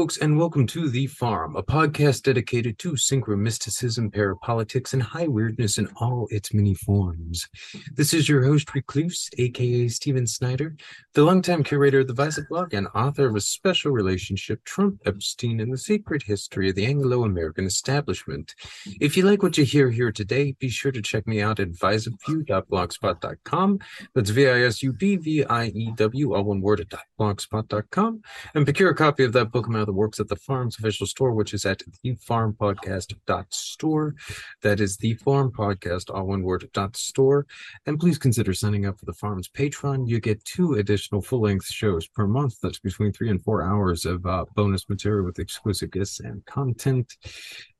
Folks, and welcome to The Farm, a podcast dedicated to synchromysticism, parapolitics, and high weirdness in all its many forms. This is your host, Recluse, aka Steven Snyder, the longtime curator of the Visa blog and author of a special relationship, Trump Epstein, and the secret history of the Anglo American establishment. If you like what you hear here today, be sure to check me out at visubview.blogspot.com. That's V I S U B V I E W, all one word at blogspot.com, and procure a copy of that book the works at the farm's official store, which is at thefarmpodcast.store. That is the farm podcast, all one word, dot store. And please consider signing up for the farm's Patreon. You get two additional full length shows per month. That's between three and four hours of uh, bonus material with exclusive guests and content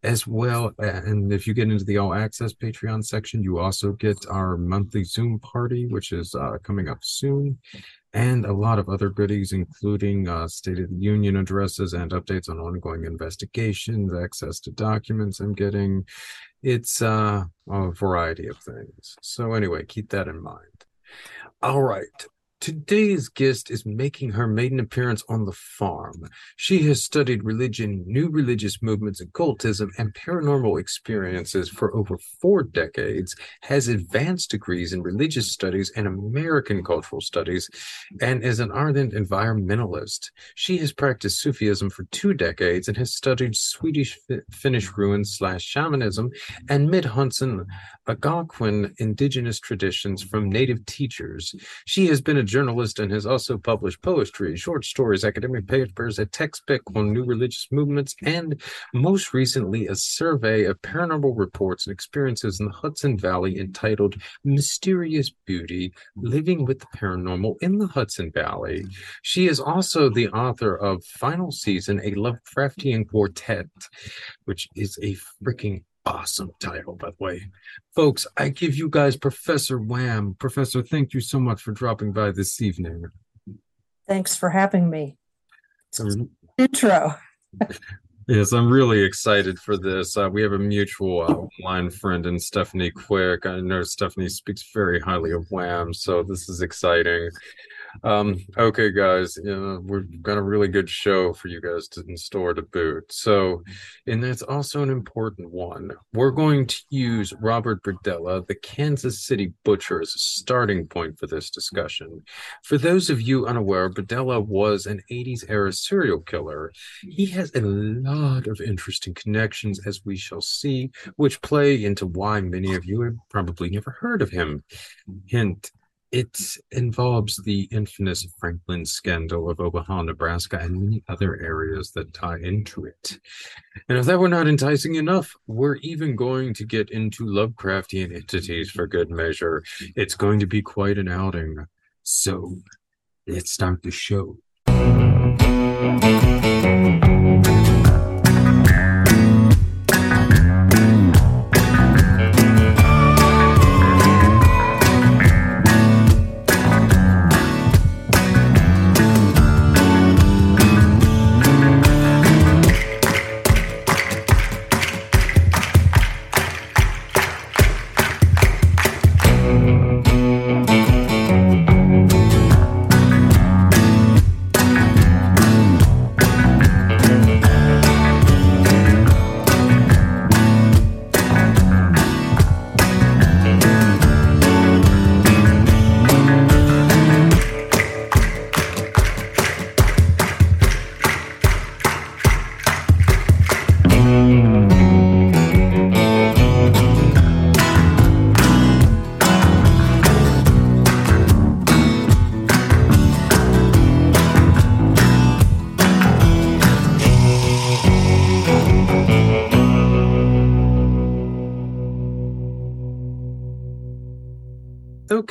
as well. And if you get into the all access Patreon section, you also get our monthly Zoom party, which is uh, coming up soon and a lot of other goodies, including uh, State of the Union addresses and updates on ongoing investigations, access to documents I'm getting. It's uh, a variety of things. So, anyway, keep that in mind. All right. Today's guest is making her maiden appearance on the farm. She has studied religion, new religious movements, occultism, and paranormal experiences for over four decades, has advanced degrees in religious studies and American cultural studies, and is an ardent environmentalist. She has practiced Sufism for two decades and has studied Swedish Finnish ruins slash shamanism and mid Hudson Algonquin indigenous traditions from native teachers. She has been a journalist and has also published poetry, short stories, academic papers, a textbook on new religious movements, and most recently, a survey of paranormal reports and experiences in the Hudson Valley entitled Mysterious Beauty Living with the Paranormal in the Hudson Valley. She is also the author of Final Season, a Lovecraftian Quartet, which is a freaking awesome title, by the way. Folks, I give you guys Professor Wham. Professor, thank you so much for dropping by this evening. Thanks for having me. Intro. yes, I'm really excited for this. Uh, we have a mutual uh, online friend in Stephanie Quick. I know Stephanie speaks very highly of Wham, so this is exciting. Um, okay, guys, we've got a really good show for you guys to in store to boot. So, and that's also an important one. We're going to use Robert Berdella, the Kansas City Butcher, as a starting point for this discussion. For those of you unaware, Berdella was an 80s era serial killer. He has a lot of interesting connections, as we shall see, which play into why many of you have probably never heard of him. Hint it involves the infamous Franklin scandal of Omaha, Nebraska, and many other areas that tie into it. And if that were not enticing enough, we're even going to get into Lovecraftian entities for good measure. It's going to be quite an outing. So let's start the show.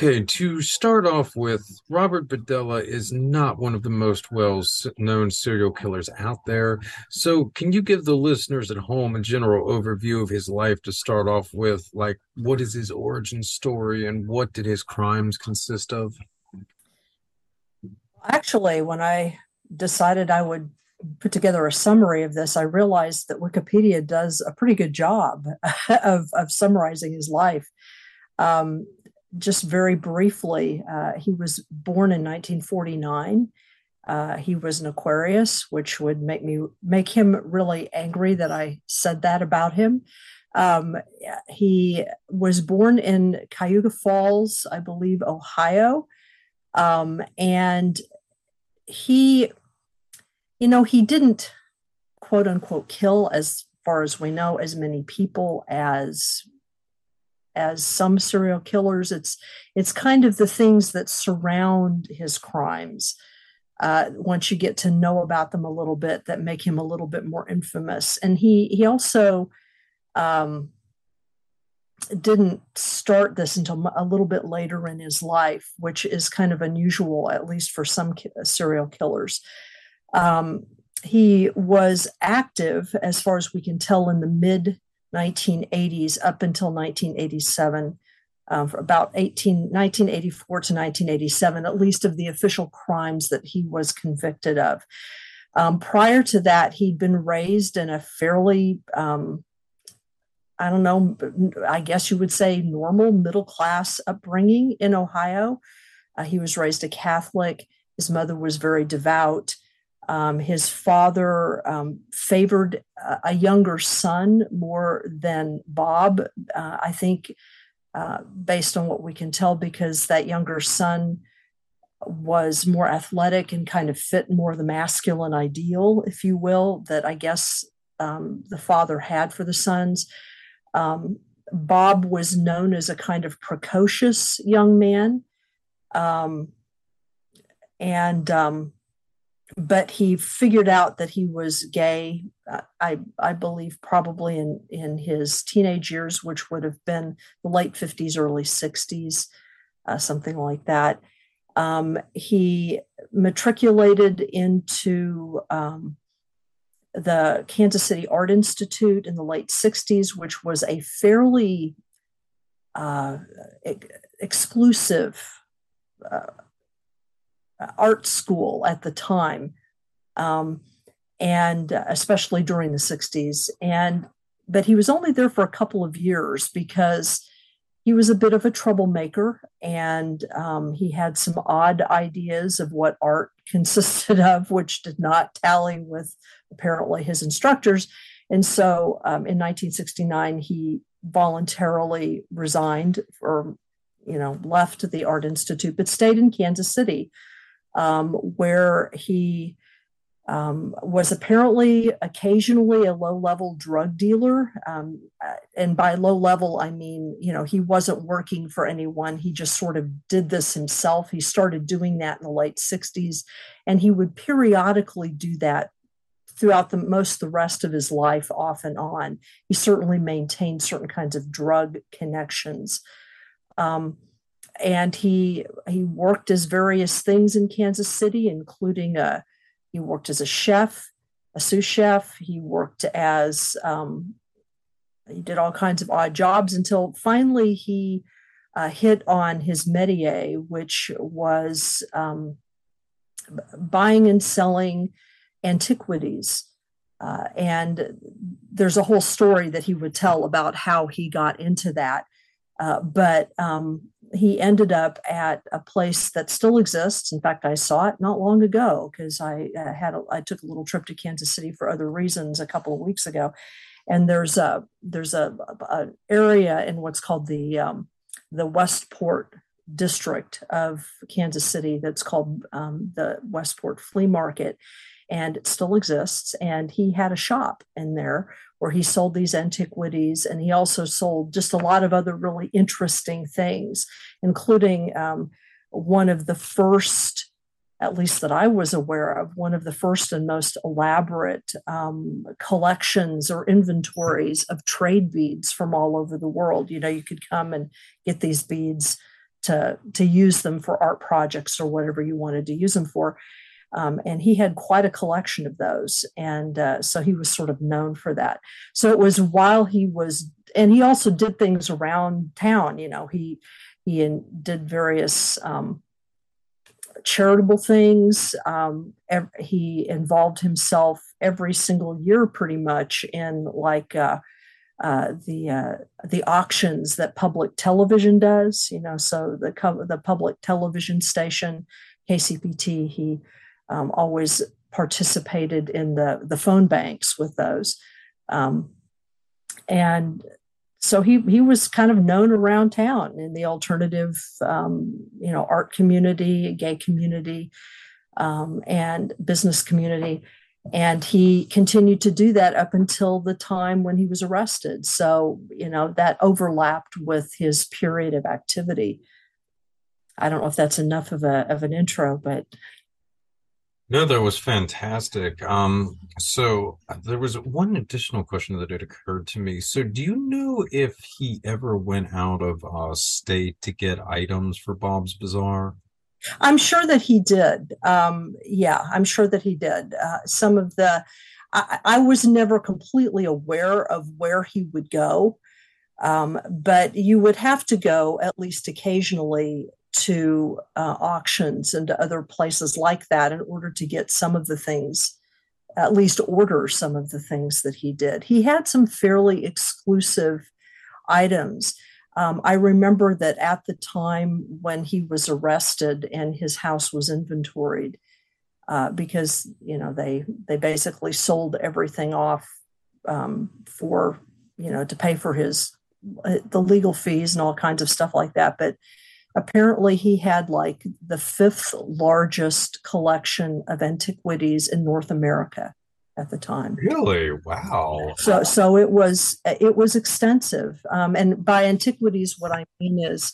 Okay, to start off with, Robert Berdella is not one of the most well known serial killers out there. So, can you give the listeners at home a general overview of his life to start off with? Like, what is his origin story and what did his crimes consist of? Actually, when I decided I would put together a summary of this, I realized that Wikipedia does a pretty good job of, of summarizing his life. Um, just very briefly, uh, he was born in 1949 Uh, he was an Aquarius, which would make me make him really angry that I said that about him. Um, he was born in Cuyahoga Falls, I believe, Ohio, um, and he, you know, he didn't quote unquote kill as far as we know as many people as as some serial killers. It's it's kind of the things that surround his crimes uh, once you get to know about them a little bit that make him a little bit more infamous. And he he also um, didn't start this until a little bit later in his life which is kind of unusual at least for some serial killers. Um, he was active as far as we can tell in the mid 1980s up until 1987, um, about 18, 1984 to 1987, at least of the official crimes that he was convicted of. Um, prior to that, he'd been raised in a fairly, um, I don't know, I guess you would say normal middle class upbringing in Ohio. Uh, he was raised a Catholic. His mother was very devout. Um, his father um, favored a younger son more than Bob, uh, I think, uh, based on what we can tell, because that younger son was more athletic and kind of fit more the masculine ideal, if you will, that I guess um, the father had for the sons. Um, Bob was known as a kind of precocious young man. Um, and um, but he figured out that he was gay. I I believe probably in in his teenage years, which would have been the late fifties, early sixties, uh, something like that. Um, he matriculated into um, the Kansas City Art Institute in the late 60s, which was a fairly uh, exclusive uh, art school at the time, um, and uh, especially during the 60s. And but he was only there for a couple of years because he was a bit of a troublemaker and um, he had some odd ideas of what art consisted of, which did not tally with apparently his instructors. And so um, in 1969, he voluntarily resigned or, you know, left the Art Institute, but stayed in Kansas City um, where he um, was apparently occasionally a low level drug dealer. Um, and by low level, I mean, you know, he wasn't working for anyone. He just sort of did this himself. He started doing that in the late 60s, and he would periodically do that throughout the most the rest of his life off and on he certainly maintained certain kinds of drug connections um, and he he worked as various things in Kansas City, including a uh, he worked as a chef, a sous chef. He worked as um, he did all kinds of odd jobs until finally he uh, hit on his métier, which was um, buying and selling antiquities. Uh, and there's a whole story that he would tell about how he got into that. Uh, but um, he ended up at a place that still exists. In fact, I saw it not long ago because I uh, had a, I took a little trip to Kansas City for other reasons a couple of weeks ago, and there's a there's a, area in what's called the um, the Westport district of Kansas City that's called um, the Westport Flea Market, and it still exists. And he had a shop in there where he sold these antiquities and he also sold just a lot of other really interesting things, including um, one of the first. At least that I was aware of, one of the first and most elaborate um, collections or inventories of trade beads from all over the world. You know, you could come and get these beads to to use them for art projects or whatever you wanted to use them for um, and he had quite a collection of those. And uh, so he was sort of known for that. So it was while he was, and he also did things around town. You know, he, he did various um, charitable things. Um, ev- he involved himself every single year pretty much in like, uh, uh, the uh, the auctions that public television does, you know, so the the public television station KCPT, he um, always participated in the the phone banks with those, um, and so he he was kind of known around town in the alternative, um, you know, art community, gay community, um, and business community. And he continued to do that up until the time when he was arrested. So, you know, that overlapped with his period of activity. I don't know if that's enough of a of an intro, but no, that was fantastic. Um, so uh, there was one additional question that had occurred to me. So do you know if he ever went out of uh, state to get items for Bob's Bazaar? I'm sure that he did. Um, yeah, I'm sure that he did. Uh, some of the, I, I, was never completely aware of where he would go, um, but you would have to go at least occasionally to uh, auctions and to other places like that in order to get some of the things, at least order some of the things that he did. He had some fairly exclusive items. Um, I remember that at the time when he was arrested and his house was inventoried, uh, because you know they they basically sold everything off um, for you know to pay for his uh, the legal fees and all kinds of stuff like that. But apparently he had like the fifth largest collection of antiquities in North America at the time. Really? Wow. So so it was it was extensive. Um, and by antiquities, what I mean is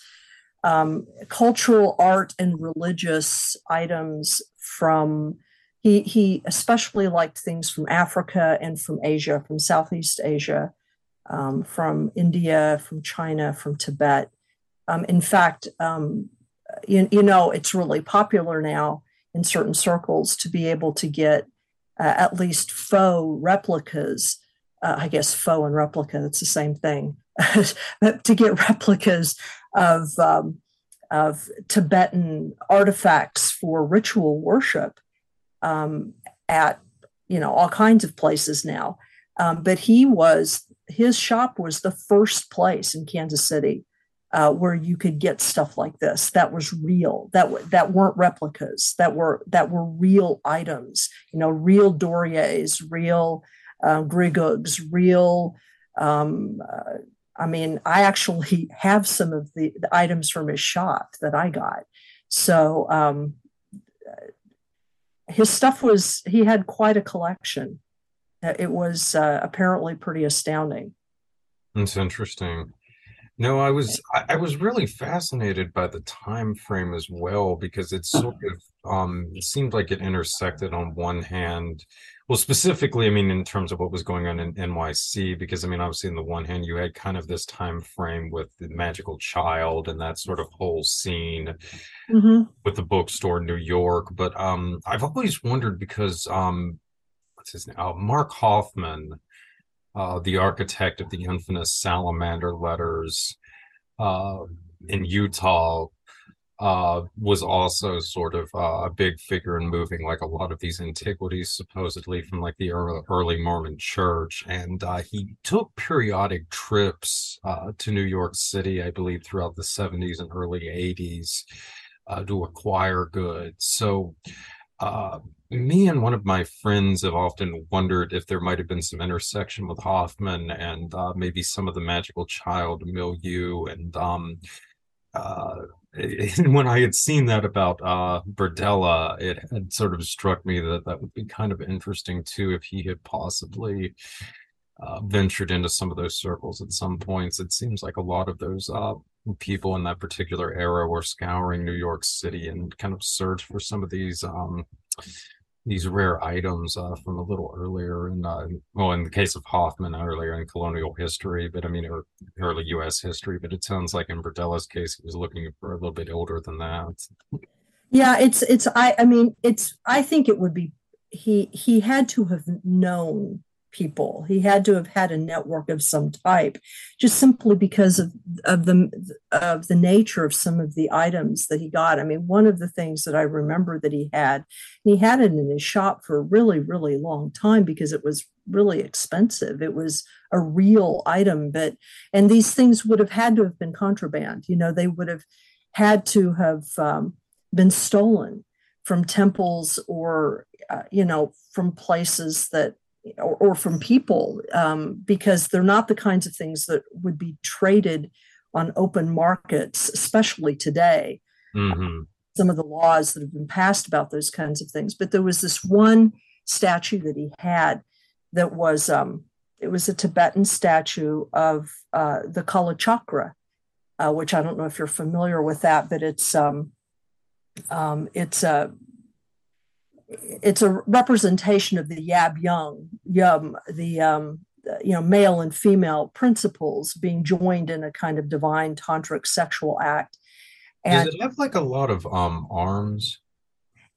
um, cultural art and religious items from he he especially liked things from Africa and from Asia, from Southeast Asia, um, from India, from China, from Tibet. Um, in fact, um, you, you, know, it's really popular now in certain circles to be able to get uh, at least faux replicas. Uh, I guess faux and replica, it's the same thing. to get replicas of, um, of Tibetan artifacts for ritual worship um, at, you know, all kinds of places now. Um, but he was, his shop was the first place in Kansas City uh, where you could get stuff like this that was real that w- that weren't replicas that were that were real items you know real Dorjes real uh, Grigugs real um, uh, I mean I actually have some of the, the, items from his shop that I got. So um, his stuff was he had quite a collection. It was uh, apparently pretty astounding. It's interesting no, I was I was really fascinated by the time frame as well because it sort of um it seemed like it intersected on one hand. Well specifically I mean in terms of what was going on in NYC because I mean obviously on the one hand you had kind of this time frame with the Magickal Childe and that sort of whole scene mm-hmm. with the bookstore in New York. But um I've always wondered because um what's his name? Uh, Mark Hofmann uh, the architect of the infamous salamander letters uh, in Utah, uh, was also sort of uh, a big figure in moving like a lot of these antiquities, supposedly from like the early, early Mormon church. And uh, he took periodic trips uh, to New York City, I believe, throughout the 70s and early 80s to acquire goods. So, uh, me and one of my friends have often wondered if there might have been some intersection with Hoffman and uh, maybe some of the Magickal Childe milieu. And um, uh, when I had seen that about uh, Berdella, it had sort of struck me that that would be kind of interesting too if he had possibly uh, ventured into some of those circles at some points. It seems like a lot of those uh, people in that particular era were scouring New York City and kind of search for some of these um, these rare items uh, from a little earlier in uh, well in the case of Hoffman earlier in colonial history, but I mean early U.S. history. But it sounds like in Berdella's case, he was looking for a little bit older than that. Yeah, it's it's I I mean it's I think it would be he he had to have known people. He had to have had a network of some type, just simply because of, of the of the nature of some of the items that he got. I mean, one of the things that I remember that he had, and he had it in his shop for a really, really long time because it was really expensive. It was a real item, but and these things would have had to have been contraband. You know, they would have had to have um, been stolen from temples or uh, you know from places that or, or from people um, because they're not the kinds of things that would be traded on open markets, especially today. Mm-hmm. Some of the laws that have been passed about those kinds of things, but there was this one statue that he had that was um, it was a Tibetan statue of uh, the Kalachakra, uh, which I don't know if you're familiar with that, but it's um, um, it's a it's a representation of the Yab Young, Yum, the um, you know male and female principles being joined in a kind of divine tantric sexual act. And Does it have like a lot of um, arms?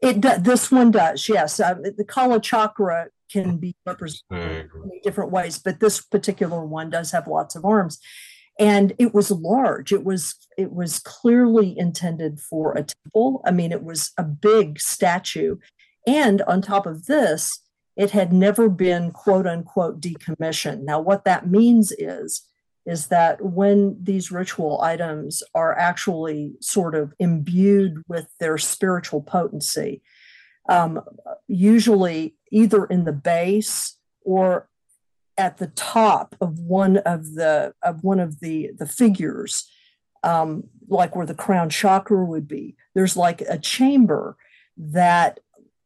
It this one does, yes. Uh, the Kala Chakra can be represented in different ways, but this particular one does have lots of arms and it was large it was it was clearly intended for a temple i mean it was a big statue and on top of this it had never been quote unquote decommissioned. Now what that means is is that when these ritual items are actually sort of imbued with their spiritual potency um, usually either in the base or at the top of one of the of one of the the figures um, like where the crown chakra would be there's like a chamber that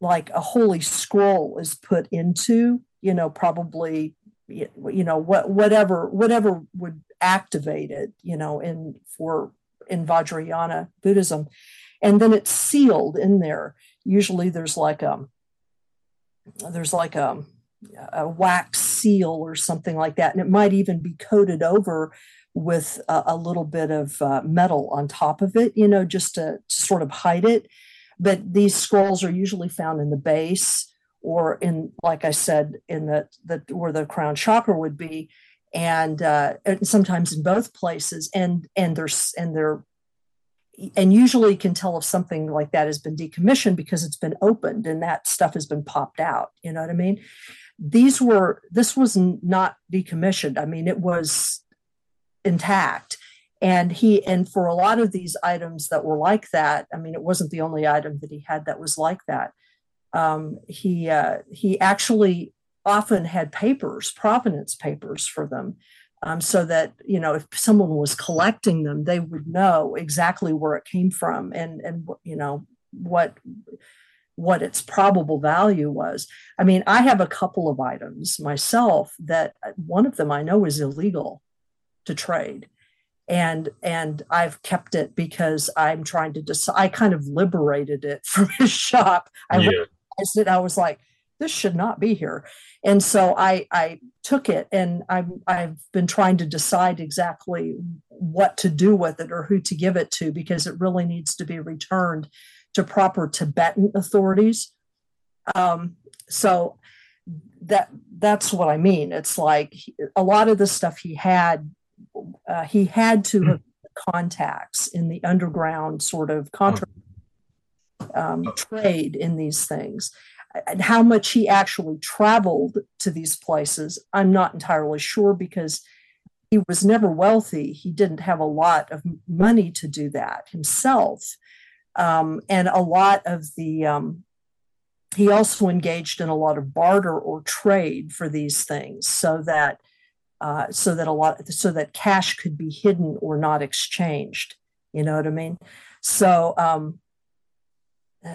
like a holy scroll is put into you know probably you know what whatever whatever would activate it you know in for in vajrayana buddhism and then it's sealed in there usually there's like a there's like a a wax seal or something like that. And it might even be coated over with a, a little bit of uh, metal on top of it, you know, just to, to, sort of hide it. But these scrolls are usually found in the base or in, like I said, in the, the where the crown chakra would be, and, uh, and sometimes in both places. And and there's and they're and usually can tell if something like that has been decommissioned because it's been opened and that stuff has been popped out. You know what I mean? these were this was not decommissioned i mean it was intact and he and for a lot of these items that were like that i mean it wasn't the only item that he had that was like that um, he uh, he actually often had papers provenance papers for them um, so that you know if someone was collecting them they would know exactly where it came from and and you know what what its probable value was. I mean, I have a couple of items myself that uh, one of them I know is illegal to trade. And and I've kept it because I'm trying to decide. I kind of liberated it from his shop. I yeah. realized it. I was like, this should not be here. And so I I took it and I've I've been trying to decide exactly what to do with it or who to give it to because it really needs to be returned to proper Tibetan authorities. Um, so that that's what I mean. It's like a lot of the stuff he had, uh, he had to have contacts in the underground sort of contra um, trade in these things. And how much he actually traveled to these places, I'm not entirely sure because he was never wealthy. He didn't have a lot of money to do that himself. Um, and a lot of the, um, he also engaged in a lot of barter or trade for these things so that, uh, so that a lot, so that cash could be hidden or not exchanged. You know what I mean? So, um,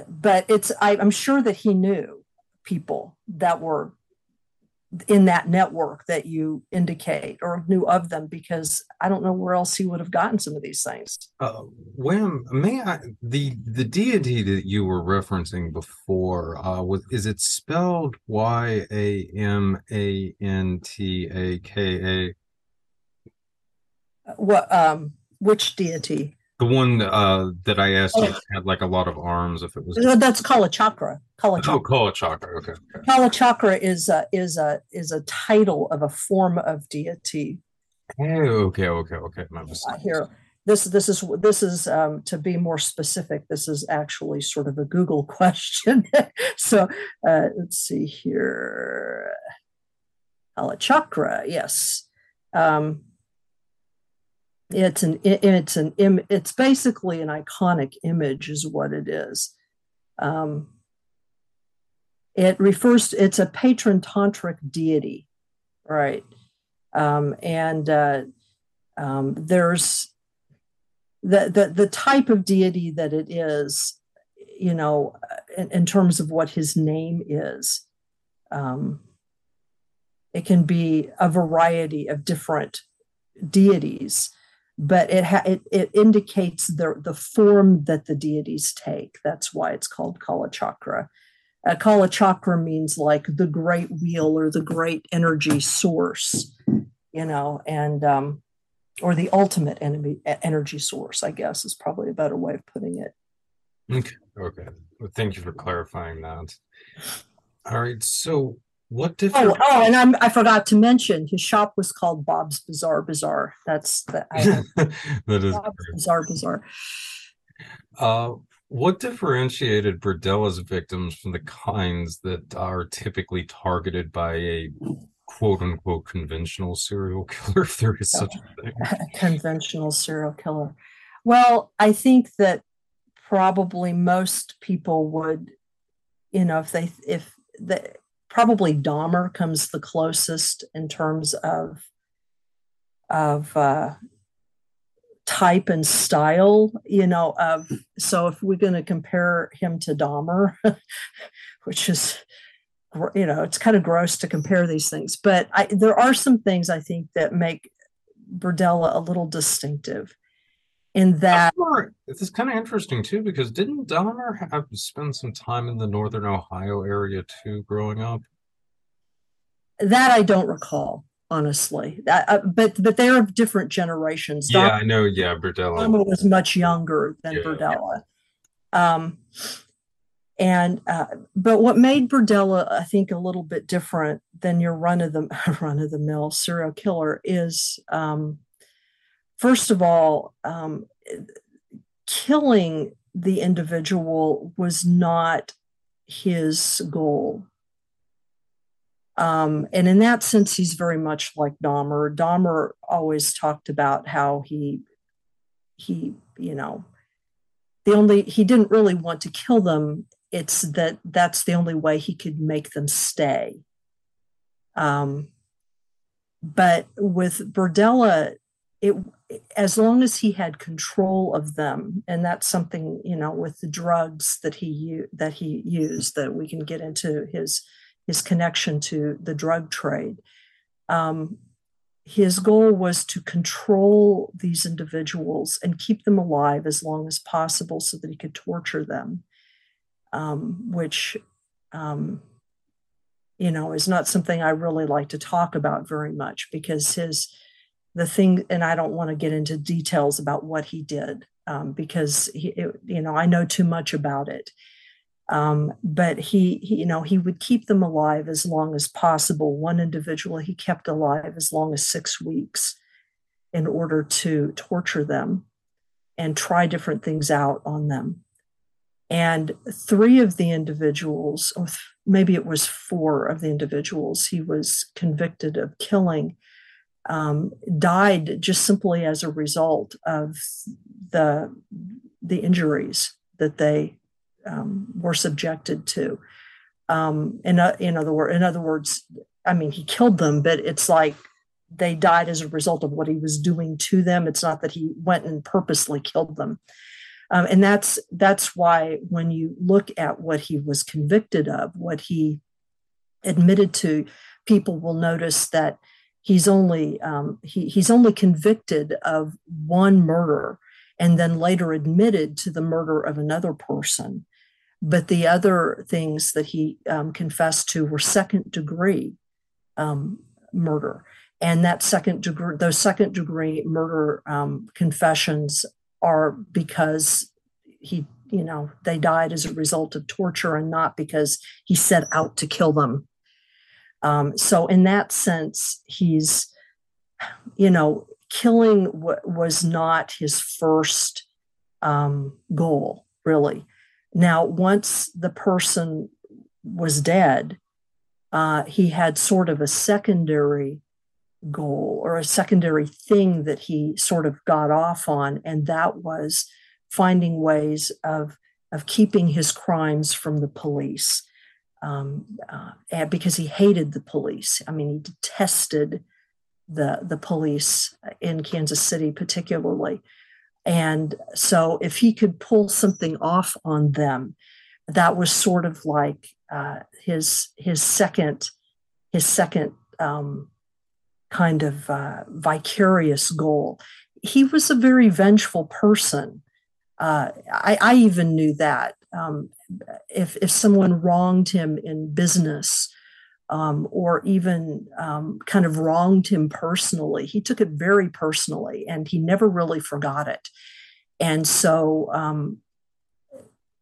but it's, I, I'm sure that he knew people that were in that network that you indicate or knew of them because I don't know where else he would have gotten some of these things. Uh, Wham, may I the the deity that you were referencing before uh was is it spelled Y A M A N T A K A? What um which deity? The one uh, that I asked oh. had like a lot of arms. If it was that's Kala Chakra. Kala Chakra. Oh, Kala Chakra. Okay. okay. Kala Chakra is a is a is a title of a form of deity. Oh, okay, okay, okay. My Uh, here, this this is this is um, to be more specific. This is actually sort of a Google question. so uh, let's see here. Kala Chakra. Yes. Um, it's an it's an it's basically an iconic image is what it is Um, it refers to, it's a patron tantric deity, right? Um, and uh, um, there's the, the the type of deity that it is, you know, in, in terms of what his name is. Um, it can be a variety of different deities, but it ha- it, it indicates the the form that the deities take. That's why it's called Kala Chakra. Uh, Kala Chakra means like the great wheel or the great energy source, you know, and um, or the ultimate enemy, energy source, I guess, is probably a better way of putting it. Okay. Okay. Well, thank you for clarifying that. All right. So, what different? Oh, oh, and I'm, I forgot to mention his shop was called Bob's Bizarre Bazaar. That's the that is Bob's Bizarre Bazaar. Uh, what differentiated Berdella's victims from the kinds that are typically targeted by a quote unquote conventional serial killer, if there is such a thing? conventional serial killer. Well, I think that probably most people would, you know, if they, if the, probably Dahmer comes the closest in terms of, of, uh, type and style, you know, of so if we're going to compare him to Dahmer, which is you know, it's kind of gross to compare these things, but I, there are some things I think that make Berdella a little distinctive. In that, this is kind of interesting too, because didn't Dahmer have spend some time in the northern Ohio area too, growing up? That I don't recall honestly. Uh, but but they're of different generations. Yeah, I know. Yeah, Berdella. Dahmer was much younger than yeah. Berdella. Um, and uh, but what made Berdella, I think, a little bit different than your run of the run of the mill serial killer is, um, first of all, um, killing the individual was not his goal. Um, and in that sense, he's very much like Dahmer. Dahmer always talked about how he, he, you know, the only he didn't really want to kill them. It's that that's the only way he could make them stay. Um, but with Berdella, it as long as he had control of them, and that's something you know with the drugs that he that he used that we can get into his his connection to the drug trade. Um, his goal was to control these individuals and keep them alive as long as possible so that he could torture them, um, which, um, you know, is not something I really like to talk about very much because his, the thing, and I don't want to get into details about what he did um, because, he, it, you know, I know too much about it. Um, but he, he, you know, he would keep them alive as long as possible. One individual he kept alive as long as six weeks in order to torture them and try different things out on them. And three of the individuals, or maybe it was four of the individuals he was convicted of killing, um, died just simply as a result of the the injuries that they um, were subjected to. Um, in, in other words, in other words, I mean, he killed them, but it's like they died as a result of what he was doing to them. It's not that he went and purposely killed them. Um, and that's that's why when you look at what he was convicted of, what he admitted to, people will notice that he's only um, he, he's only convicted of one murder and then later admitted to the murder of another person. But the other things that he um, confessed to were second degree um, murder. And that second degree, those second degree murder um, confessions are because he, you know, they died as a result of torture and not because he set out to kill them. Um, so, in that sense, he's, you know, killing w- was not his first um, goal, really. Now, once the person was dead, uh, he had sort of a secondary goal or a secondary thing that he sort of got off on, and that was finding ways of of keeping his crimes from the police um, uh, because he hated the police. I mean, he detested the the police in Kansas City, particularly. And so, if he could pull something off on them, that was sort of like uh, his his second his second um, kind of uh, vicarious goal. He was a very vengeful person. Uh, I, I, even knew that. Um, if if someone wronged him in business, um, or even um, kind of wronged him personally, he took it very personally, and he never really forgot it. And so, um,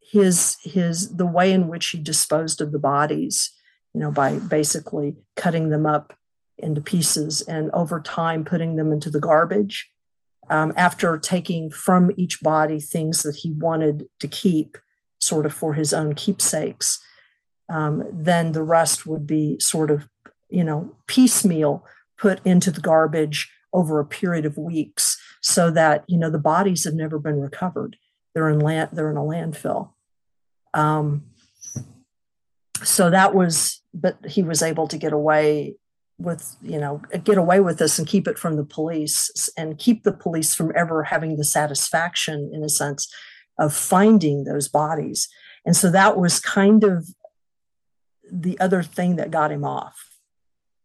his his the way in which he disposed of the bodies, you know, by basically cutting them up into pieces and over time putting them into the garbage. Um, after taking from each body things that he wanted to keep, sort of for his own keepsakes, um, then the rest would be sort of, you know, piecemeal put into the garbage over a period of weeks so that, you know, the bodies have never been recovered. They're in land, they're in a landfill. Um, so that was, but he was able to get away with you know get away with this and keep it from the police and keep the police from ever having the satisfaction in a sense of finding those bodies and so that was kind of the other thing that got him off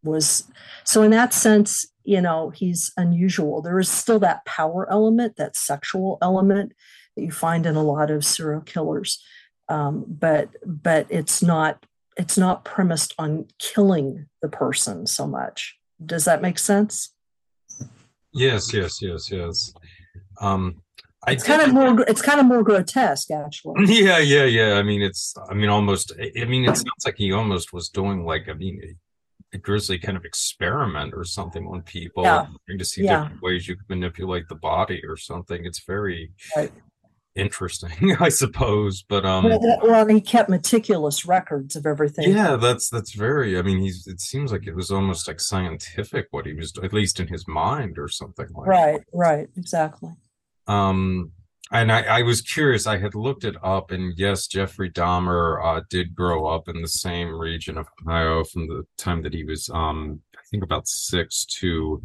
was so in that sense you know he's unusual there is still that power element that sexual element that you find in a lot of serial killers um, but but it's not it's not premised on killing the person so much. Does that make sense? Yes, yes, yes, yes. Um, it's kind of more. It's kind of more grotesque, actually. Yeah, yeah, yeah. I mean, it's. I mean, almost. I mean, it sounds like he almost was doing like. I mean, a, a grisly kind of experiment or something on people, yeah. to see yeah. different ways you could manipulate the body or something. It's very. Right interesting, I suppose. But um, well, well, he kept meticulous records of everything. Yeah, that's that's very. I mean, he's. It seems like it was almost like scientific what he was, at least in his mind, or something like. Right, that. right, exactly. Um, and I, I was curious. I had looked it up, and yes, Jeffrey Dahmer uh, did grow up in the same region of Ohio from the time that he was, um, I think, about six to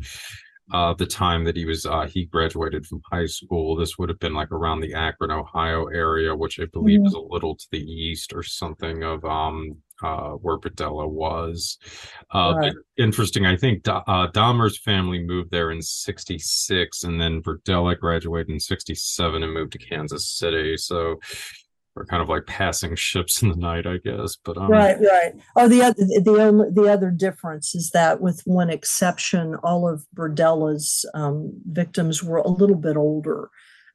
uh, the time that he was uh, he graduated from high school. This would have been like around the Akron, Ohio area, which I believe mm-hmm. is a little to the east or something of um, uh, where Berdella was. Uh, right. Interesting. I think uh, Dahmer's family moved there in '66, and then Berdella graduated in '67 and moved to Kansas City. So are kind of like passing ships in the night, I guess. But um, right, right. Oh, the other the only the other difference is that, with one exception, all of Berdella's um, victims were a little bit older.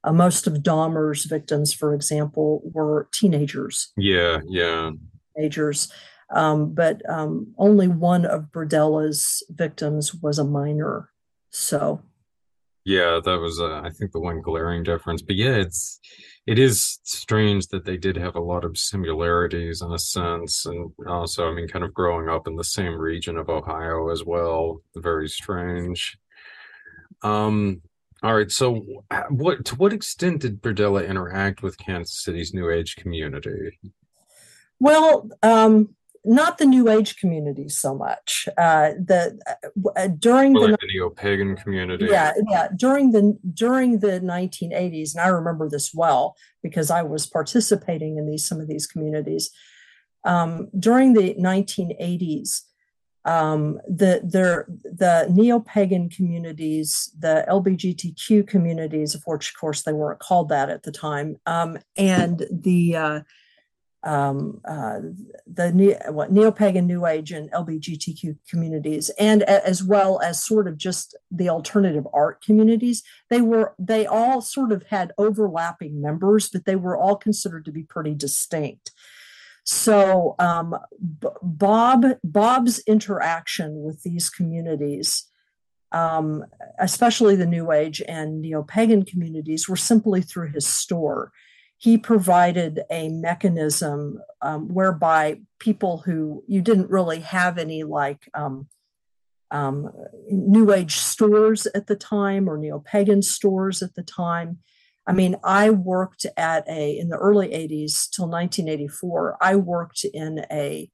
Uh, most of Dahmer's victims, for example, were teenagers. Yeah, yeah, teenagers. Um, but um, only one of Berdella's victims was a minor. So, yeah, that was, uh, I think, the one glaring difference. But yeah, it's it is strange that they did have a lot of similarities in a sense and also i mean kind of growing up in the same region of ohio as well. Very strange. Um all right so what to what extent did berdella interact with kansas city's new age community? Well um not the New Age community so much. Uh, the uh, during the, like the neo pagan community. Yeah, yeah. During the during the 1980s, and I remember this well because I was participating in these some of these communities. Um, during the 1980s, um, the the the neo pagan communities, the LBGTQ communities, of which of course they weren't called that at the time, um, and the uh, um, uh, the what neo-pagan new age and lbgtq communities and as well as sort of just the alternative art communities they were they all sort of had overlapping members but they were all considered to be pretty distinct. So um, B- bob bob's interaction with these communities um, especially the new age and neo-pagan communities were simply through his store he provided a mechanism um, whereby people who you didn't really have any like um, um, new age stores at the time or neo pagan stores at the time. I mean, I worked at a in the early 80s till 1984. I worked in a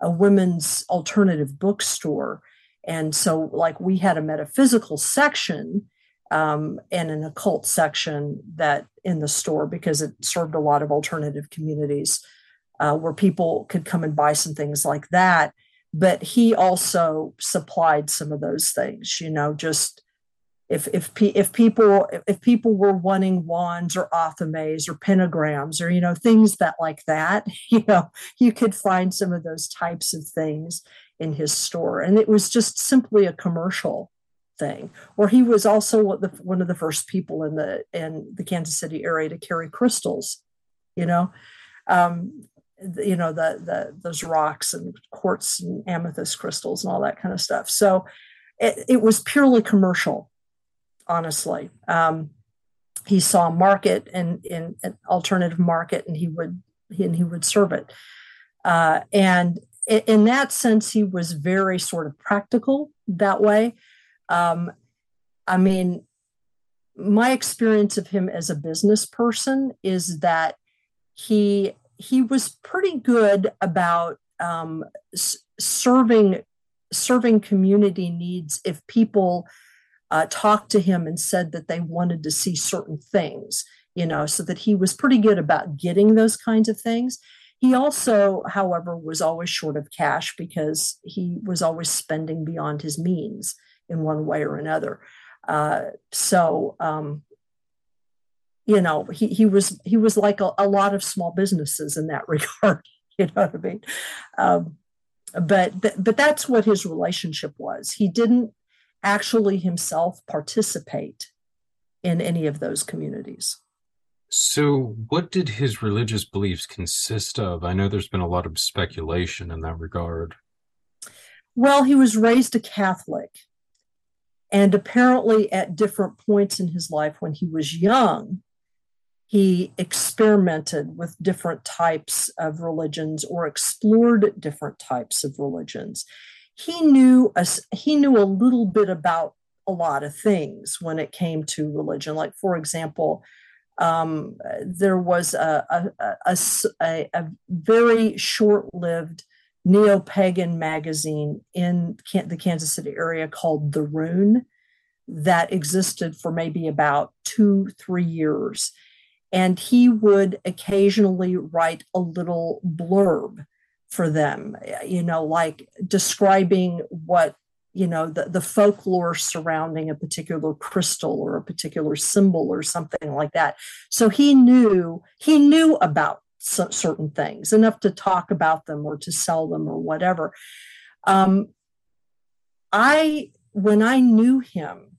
a women's alternative bookstore, and so like we had a metaphysical section um, and an occult section that in the store because it served a lot of alternative communities uh, where people could come and buy some things like that. But he also supplied some of those things, you know, just if if if people if people were wanting wands or athames or pentagrams or you know things that like that you know you could find some of those types of things in his store and it was just simply a commercial thing or he was also one of the first people in the in the Kansas City area to carry crystals you know um, you know the the those rocks and quartz and amethyst crystals and all that kind of stuff so it, it was purely commercial honestly. Um, he saw a market and in an alternative market, and he would and he would serve it. Uh, and in that sense, he was very sort of practical that way. Um, I mean, my experience of him as a business person is that he he was pretty good about um, serving serving community needs if people uh, talked to him and said that they wanted to see certain things, you know, so that he was pretty good about getting those kinds of things. He also, however, was always short of cash because he was always spending beyond his means in one way or another. Uh, so, um, you know, he, he was he was like a, a, lot of small businesses in that regard. You know what I mean? Um, but but that's what his relationship was. He didn't actually himself participate in any of those communities. So, what did his religious beliefs consist of? I know there's been a lot of speculation in that regard. Well, he was raised a Catholic. And apparently, at different points in his life when he was young, he experimented with different types of religions or explored different types of religions he knew a, he knew a little bit about a lot of things when it came to religion. Like, for example, um, there was a, a, a, a very short lived neo pagan magazine in the Kansas City area called The Rune that existed for maybe about two, three years. And he would occasionally write a little blurb for them, you know, like describing what, you know, the, the folklore surrounding a particular crystal or a particular symbol or something like that. So he knew, he knew about certain things enough to talk about them or to sell them or whatever. Um, I, when I knew him,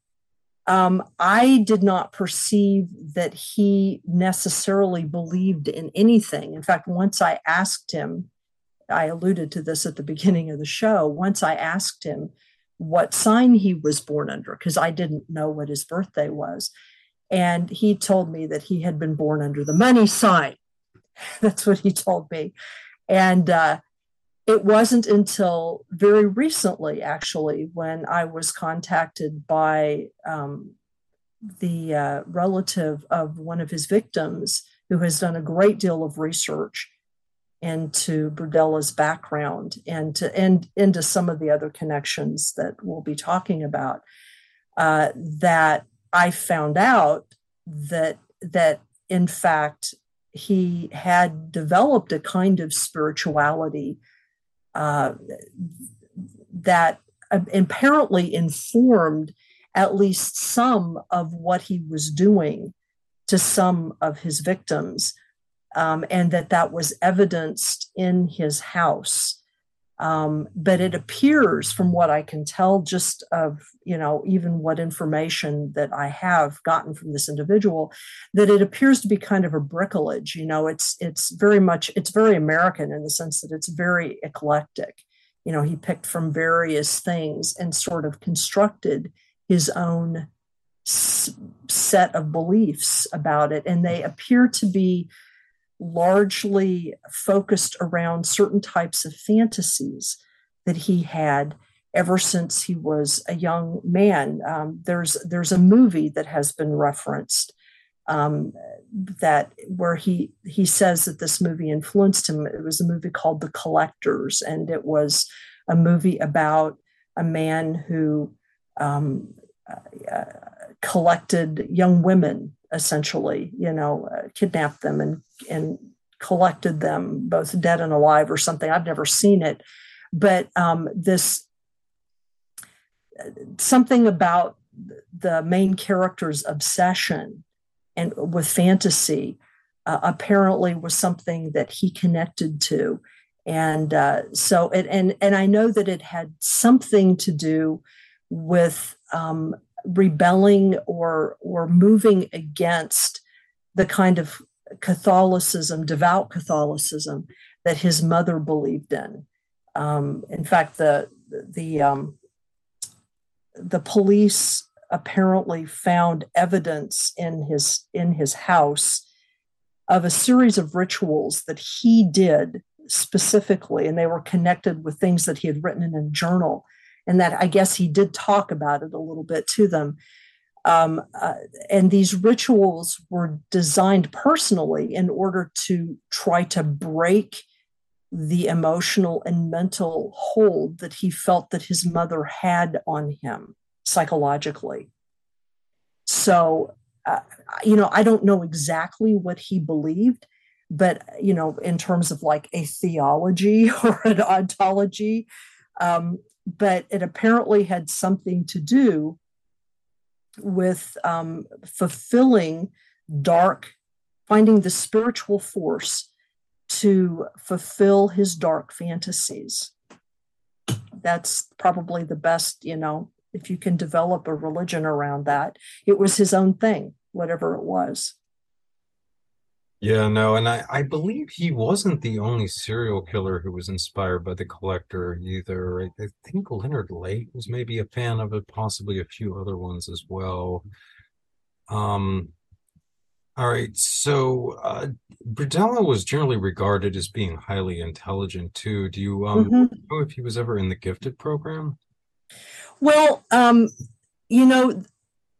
um, I did not perceive that he necessarily believed in anything. In fact, once I asked him, I alluded to this at the beginning of the show. Once I asked him what sign he was born under, because I didn't know what his birthday was. And he told me that he had been born under the money sign. That's what he told me. And uh, it wasn't until very recently, actually, when I was contacted by um, the uh, relative of one of his victims who has done a great deal of research into Berdella's background and to and into some of the other connections that we'll be talking about. Uh, that I found out that that in fact he had developed a kind of spirituality uh, that apparently informed at least some of what he was doing to some of his victims um, and that that was evidenced in his house. Um, but it appears, from what I can tell, just of you know even what information that I have gotten from this individual, that it appears to be kind of a bricolage. You know, it's it's very much it's very American in the sense that it's very eclectic. You know, he picked from various things and sort of constructed his own set of beliefs about it, and they appear to be largely focused around certain types of fantasies that he had ever since he was a young man. Um, there's there's a movie that has been referenced um, that where he he says that this movie influenced him. It was a movie called The Collectors, and it was a movie about a man who um, uh, collected young women, essentially, you know, uh, kidnapped them and and collected them, both dead and alive, or something. I've never seen it, but um, this something about the main character's obsession and with fantasy uh, apparently was something that he connected to and uh, so it, and and i know that it had something to do with um, rebelling or or moving against the kind of catholicism devout catholicism that his mother believed in. Um, in fact the the um, the police apparently found evidence in his in his house of a series of rituals that he did specifically and they were connected with things that he had written in a journal and that i guess he did talk about it a little bit to them um, uh, and these rituals were designed personally in order to try to break the emotional and mental hold that he felt that his mother had on him psychologically. So, uh, you know, I don't know exactly what he believed, but, you know, in terms of like a theology or an ontology, um, but it apparently had something to do with um, fulfilling dark, finding the spiritual force to fulfill his dark fantasies. That's probably the best, you know, if you can develop a religion around that. It was his own thing, whatever it was. Yeah, no, and I, I believe he wasn't the only serial killer who was inspired by the collector either. I, I think Leonard Lake was maybe a fan of it, possibly a few other ones as well. Um, all right, so uh, Berdella was generally regarded as being highly intelligent too. Do you um, mm-hmm. know if he was ever in the gifted program? Well, um, you know,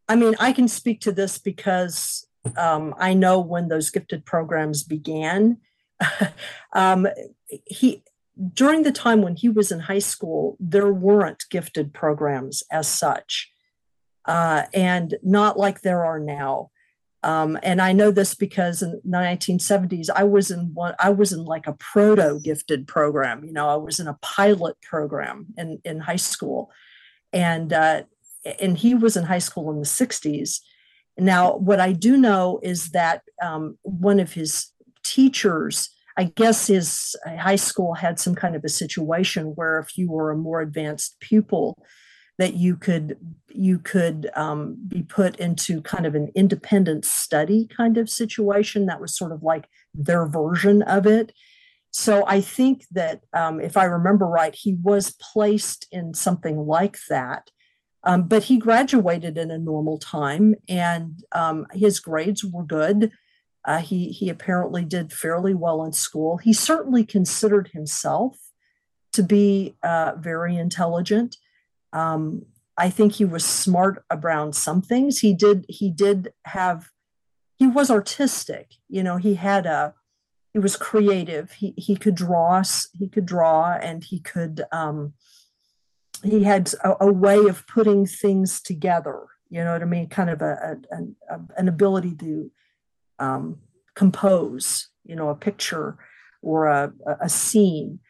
I mean, I can speak to this because um, I know when those gifted programs began. um, he during the time when he was in high school, there weren't gifted programs as such, uh, and not like there are now. Um, and I know this because in the 1970s, I was in one, I was in like a proto gifted program. You know, I was in a pilot program in, in high school and uh, and he was in high school in the 60s now what i do know is that um, one of his teachers i guess his high school had some kind of a situation where if you were a more advanced pupil that you could you could um, be put into kind of an independent study kind of situation that was sort of like their version of it so I think that um, if I remember right, he was placed in something like that. Um, but he graduated in a normal time and um, his grades were good. Uh, he, he apparently did fairly well in school. He certainly considered himself to be uh, very intelligent. Um, I think he was smart around some things. He did he did have he was artistic. You know, he had a he was creative. He he could draw. He could draw, and he could. Um, he had a, a, way of putting things together. You know what I mean? Kind of a, a, a an ability to um, compose. You know, a picture or a a scene.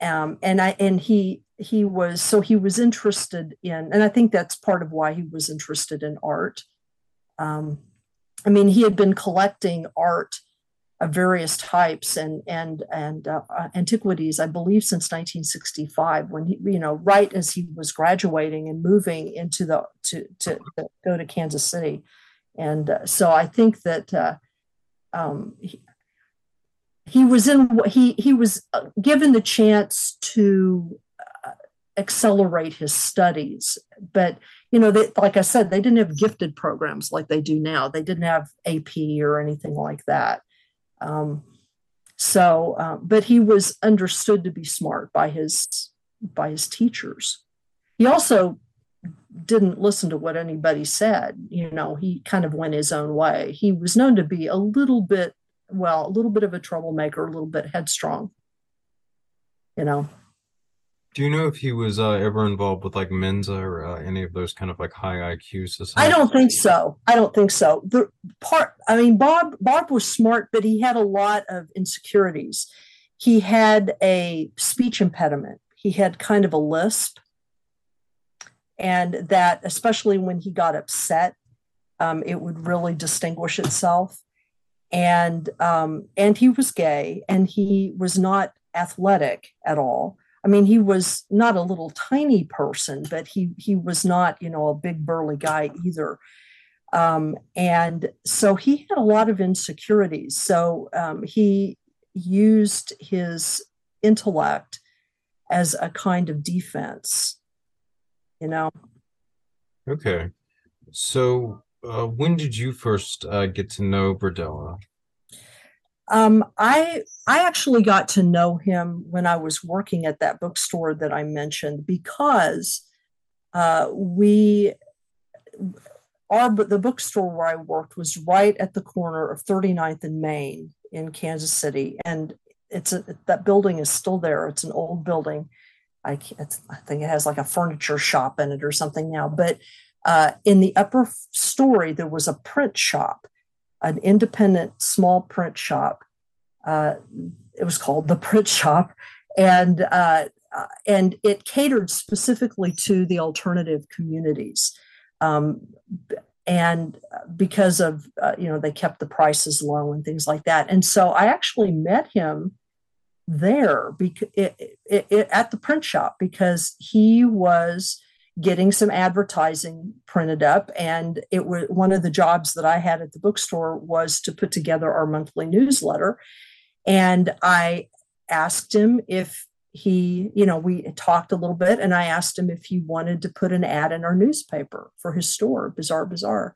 Um, and I and he he was so he was interested in, and I think that's part of why he was interested in art. Um, I mean, he had been collecting art of various types and and and uh, uh antiquities, I believe, since 1965, when he, you know, right as he was graduating and moving into the to to, to go to Kansas City, and uh, so I think that uh, um, he, he was in he he was uh, given the chance to uh, accelerate his studies, but you know, they, like I said, they didn't have gifted programs like they do now. They didn't have AP or anything like that. Um, so, uh, but he was understood to be smart by his by his teachers. He also didn't listen to what anybody said. You know, he kind of went his own way. He was known to be a little bit, well, a little bit of a troublemaker, a little bit headstrong. You know. Do you know if he was uh, ever involved with like Mensa or uh, any of those kind of like high IQ societies? I don't think so. I don't think so. The part, I mean, Bob Bob was smart, but he had a lot of insecurities. He had a speech impediment. He had kind of a lisp and that especially when he got upset um, it would really distinguish itself and um, and he was gay and he was not athletic at all i mean he was not a little tiny person but he he was not you know a big burly guy either um, and so he had a lot of insecurities so um, he used his intellect as a kind of defense you know. Okay. So, uh, when did you first uh, get to know Berdella? Um, I I actually got to know him when I was working at that bookstore that I mentioned because uh, we our the bookstore where I worked was right at the corner of 39th and Main in Kansas City, and it's a, that building is still there. It's an old building, I, I think it has like a furniture shop in it or something now. But uh, in the upper story, there was a print shop, an independent small print shop. Uh, it was called the Print Shop, and uh, and it catered specifically to the alternative communities. Um, and because of uh, you know they kept the prices low and things like that and so i actually met him there because it, it, it, at the print shop because he was getting some advertising printed up. And it was one of the jobs that i had at the bookstore was to put together our monthly newsletter. And i asked him if he you know we talked a little bit and i asked him if he wanted to put an ad in our newspaper for his store bizarre bazaar.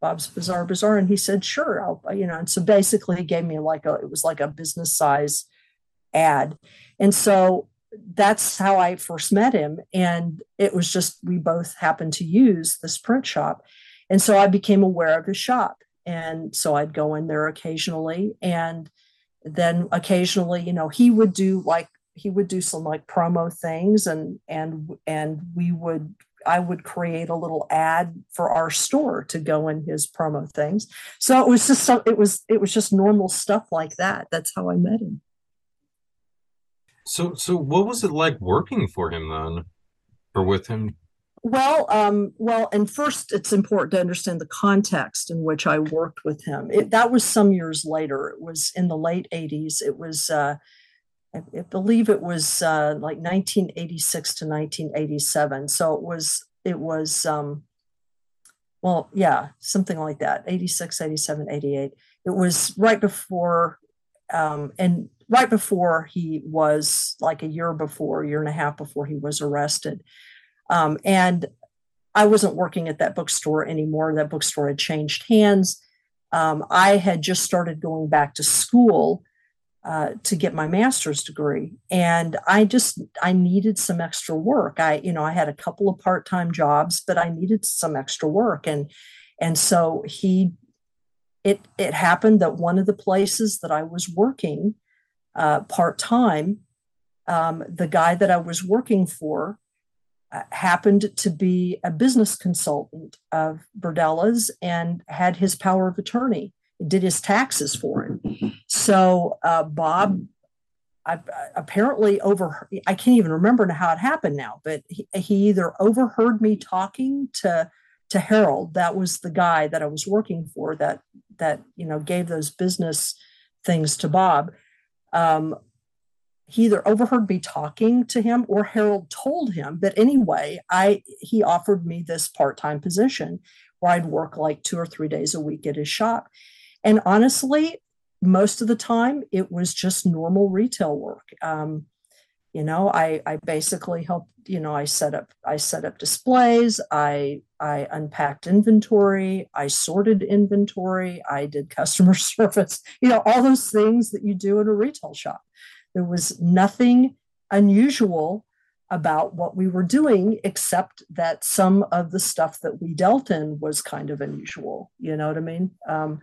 Bob's bizarre bazaar. And he said sure i'll you know and so basically he gave me like a it was like a business size ad. And so that's how I first met him. And it was just, we both happened to use this print shop. And so I became aware of his shop. And so I'd go in there occasionally. And then occasionally, you know, he would do like, he would do some like promo things and, and, and we would, I would create a little ad for our store to go in his promo things. So it was just so, it was, it was just normal stuff like that. That's how I met him. So, so what was it like working for him then, or with him? Well, um, well, and first, it's important to understand the context in which I worked with him. It, that was some years later. It was in the late '80s. It was, uh, I, I, believe, it was uh, like 1986 to 1987. So it was, it was, um, well, yeah, something like that. 86, 87, 88. It was right before, um, and right before he was like a year before, year and a half before he was arrested. Um, and I wasn't working at that bookstore anymore. That bookstore had changed hands. Um, I had just started going back to school uh, to get my master's degree, and I just I needed some extra work. I you know I had a couple of part time jobs, but I needed some extra work, and and so he it it happened that one of the places that I was working uh, part time, um, the guy that I was working for uh, happened to be a business consultant of Berdella's and had his power of attorney, did his taxes for him. So uh, Bob I, apparently over I can't even remember how it happened now, but he, he either overheard me talking to to Harold, that was the guy that I was working for that that you know gave those business things to Bob, um, he either overheard me talking to him or Harold told him. But anyway, I he offered me this part-time position where I'd work like two or three days a week at his shop. And honestly, most of the time it was just normal retail work. Um, you know, I I basically helped, you know, I set up I set up displays, I I unpacked inventory, I sorted inventory, I did customer service, you know, all those things that you do in a retail shop. There was nothing unusual about what we were doing, except that some of the stuff that we dealt in was kind of unusual. You know what I mean? Um,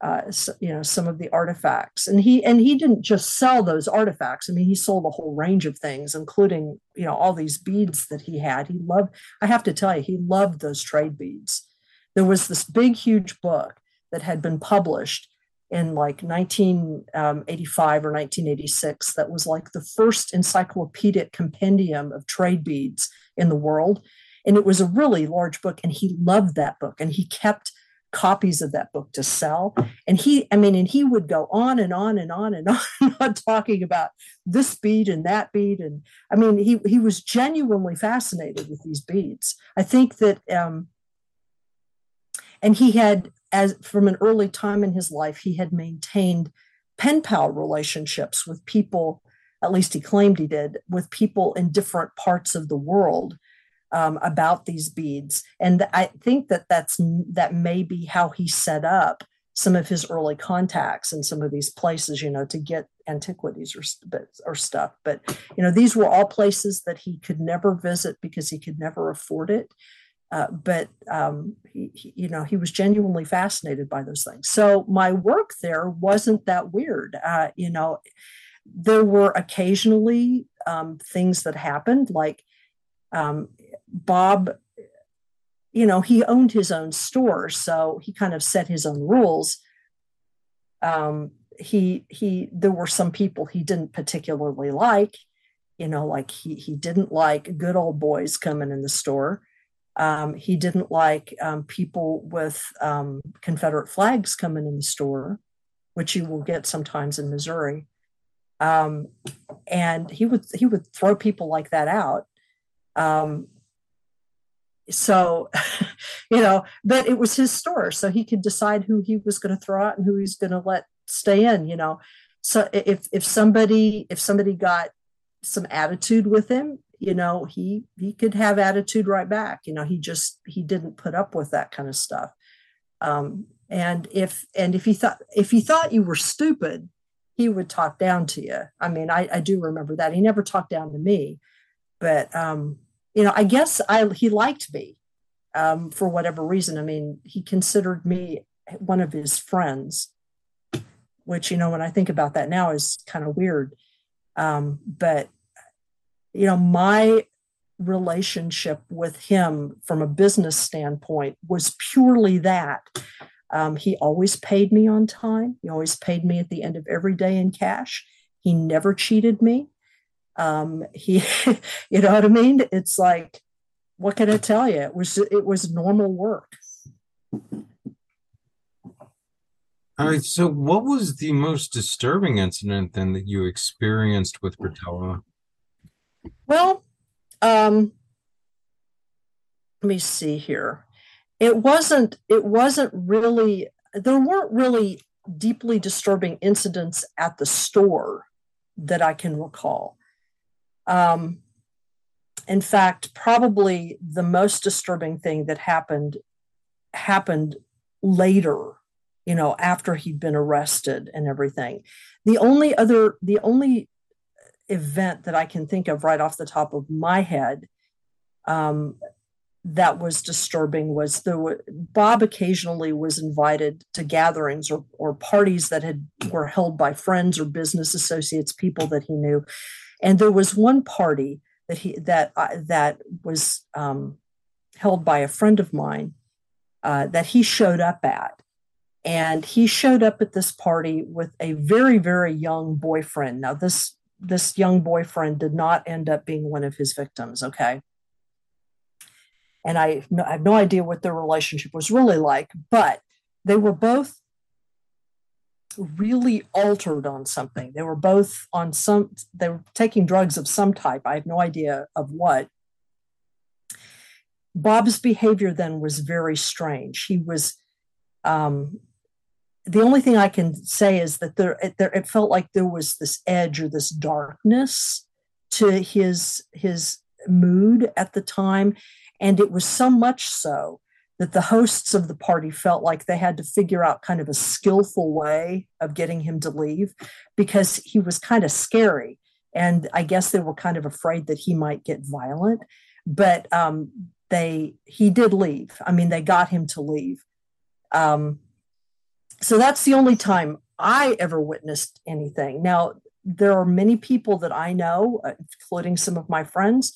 uh, you know some of the artifacts. And he and he didn't just sell those artifacts. I mean he sold a whole range of things including you know all these beads that he had. He loved i have to tell you he loved those trade beads. There was this big huge book that had been published in like 1985 or 1986 that was like the first encyclopedic compendium of trade beads in the world. And it was a really large book and he loved that book and he kept copies of that book to sell. And he i mean and he would go on and on and on and on, and on talking about this bead and that bead. And i mean he he was genuinely fascinated with these beads. I think that um and he had as from an early time in his life he had maintained pen pal relationships with people at least he claimed he did with people in different parts of the world um, about these beads. And I think that that's that may be how he set up some of his early contacts in some of these places, you know, to get antiquities or, or stuff. But, you know, these were all places that he could never visit because he could never afford it. Uh, but um, he, he, you know, he was genuinely fascinated by those things. So my work there wasn't that weird. Uh, you know, there were occasionally um, things that happened, like um, Bob, you know, he owned his own store, so he kind of set his own rules. Um, he he there were some people he didn't particularly like, you know, like he he didn't like good old boys coming in the store. Um, he didn't like um, people with um, Confederate flags coming in the store, which you will get sometimes in Missouri. Um, and he would he would throw people like that out. So you know but it was his store so he could decide who he was going to throw out and who he's going to let stay in you know. So if if somebody if somebody got some attitude with him you know he he could have attitude right back you know. He just he didn't put up with that kind of stuff. Um and if and if he thought if he thought you were stupid he would talk down to you. I mean i i do remember that. He never talked down to me but um you know, I guess I he liked me um, for whatever reason. I mean, he considered me one of his friends, which you know, when I think about that now, is kind of weird. Um, but you know, my relationship with him from a business standpoint was purely that. Um, he always paid me on time. He always paid me at the end of every day in cash. He never cheated me. Um, he, you know what I mean? It's like, what can I tell you? It was it was normal work. All right. So, what was the most disturbing incident then that you experienced with Berdella? Well, um, let me see here. It wasn't. It wasn't really. There weren't really deeply disturbing incidents at the store that I can recall. Um, in fact, probably the most disturbing thing that happened happened later, you know, after he'd been arrested and everything. The only other, the only event that I can think of right off the top of my head um, that was disturbing was the Bob occasionally was invited to gatherings or, or parties that had were held by friends or business associates, people that he knew, and there was one party that he that uh, that was um, held by a friend of mine uh, that he showed up at, and he showed up at this party with a very very young boyfriend. Now this this young boyfriend did not end up being one of his victims. Okay. And I, I have no idea what their relationship was really like, but they were both really altered on something. They were both on some, they were taking drugs of some type. I have no idea of what. Bob's behavior then was very strange. He was, um, the only thing I can say is that there, it, there, it felt like there was this edge or this darkness to his his mood at the time, and it was so much so that the hosts of the party felt like they had to figure out kind of a skillful way of getting him to leave because he was kind of scary and I guess they were kind of afraid that he might get violent. But um, they he did leave. I mean, they got him to leave. Um, so that's the only time I ever witnessed anything. Now there are many people that I know, uh, including some of my friends,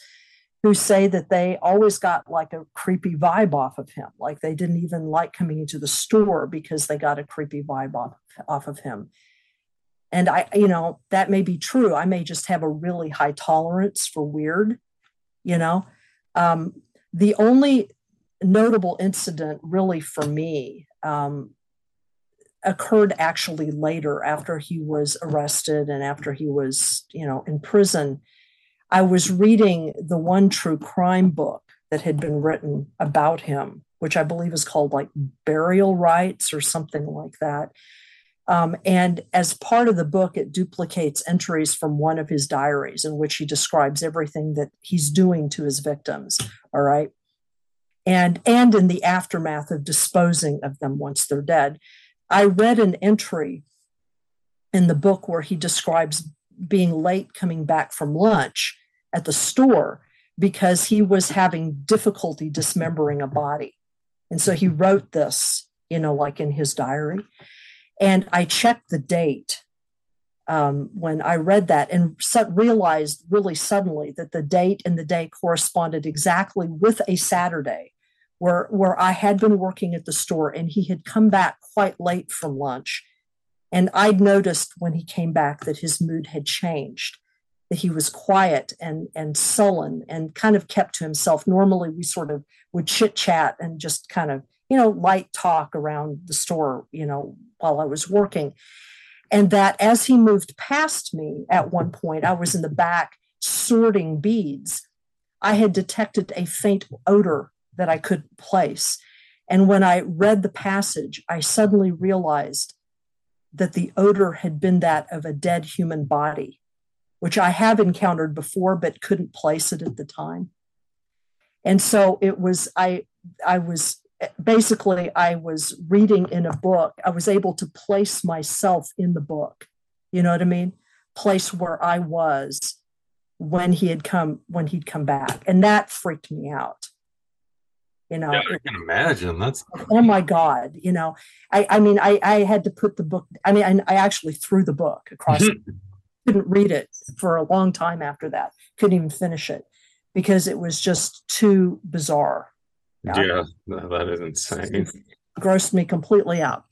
who say that they always got like a creepy vibe off of him. Like they didn't even like coming into the store because they got a creepy vibe off, off of him. And I, you know, that may be true. I may just have a really high tolerance for weird, you know. Um, the only notable incident, really, for me, um, occurred actually later after he was arrested and after he was, you know, in prison. I was reading the one true crime book that had been written about him, which I believe is called like Burial Rites or something like that. Um, and as part of the book, it duplicates entries from one of his diaries in which he describes everything that he's doing to his victims. All right. And, and in the aftermath of disposing of them once they're dead. I read an entry in the book where he describes being late coming back from lunch at the store because he was having difficulty dismembering a body. And so he wrote this, you know, like in his diary. And I checked the date um, when I read that and realized really suddenly that the date and the day corresponded exactly with a Saturday where, where I had been working at the store and he had come back quite late from lunch. And I'd noticed when he came back that his mood had changed, that he was quiet and, and sullen and kind of kept to himself. Normally, we sort of would chit chat and just kind of you know, light talk around the store, you know, while I was working. And that as he moved past me at one point, I was in the back sorting beads. I had detected a faint odor that I could place. And when I read the passage, I suddenly realized that the odor had been that of a dead human body, which I have encountered before but couldn't place it at the time. And so it was I I was basically I was reading in a book. I was able to place myself in the book. You know what I mean? Place where I was when he had come when he'd come back, and that freaked me out. You know, yeah, I can imagine. That's oh my god. You know, I I mean, I I had to put the book. I mean, I, I actually threw the book across. Mm-hmm. Couldn't read it for a long time after that. Couldn't even finish it because it was just too bizarre yeah, that is insane. Grossed me completely out.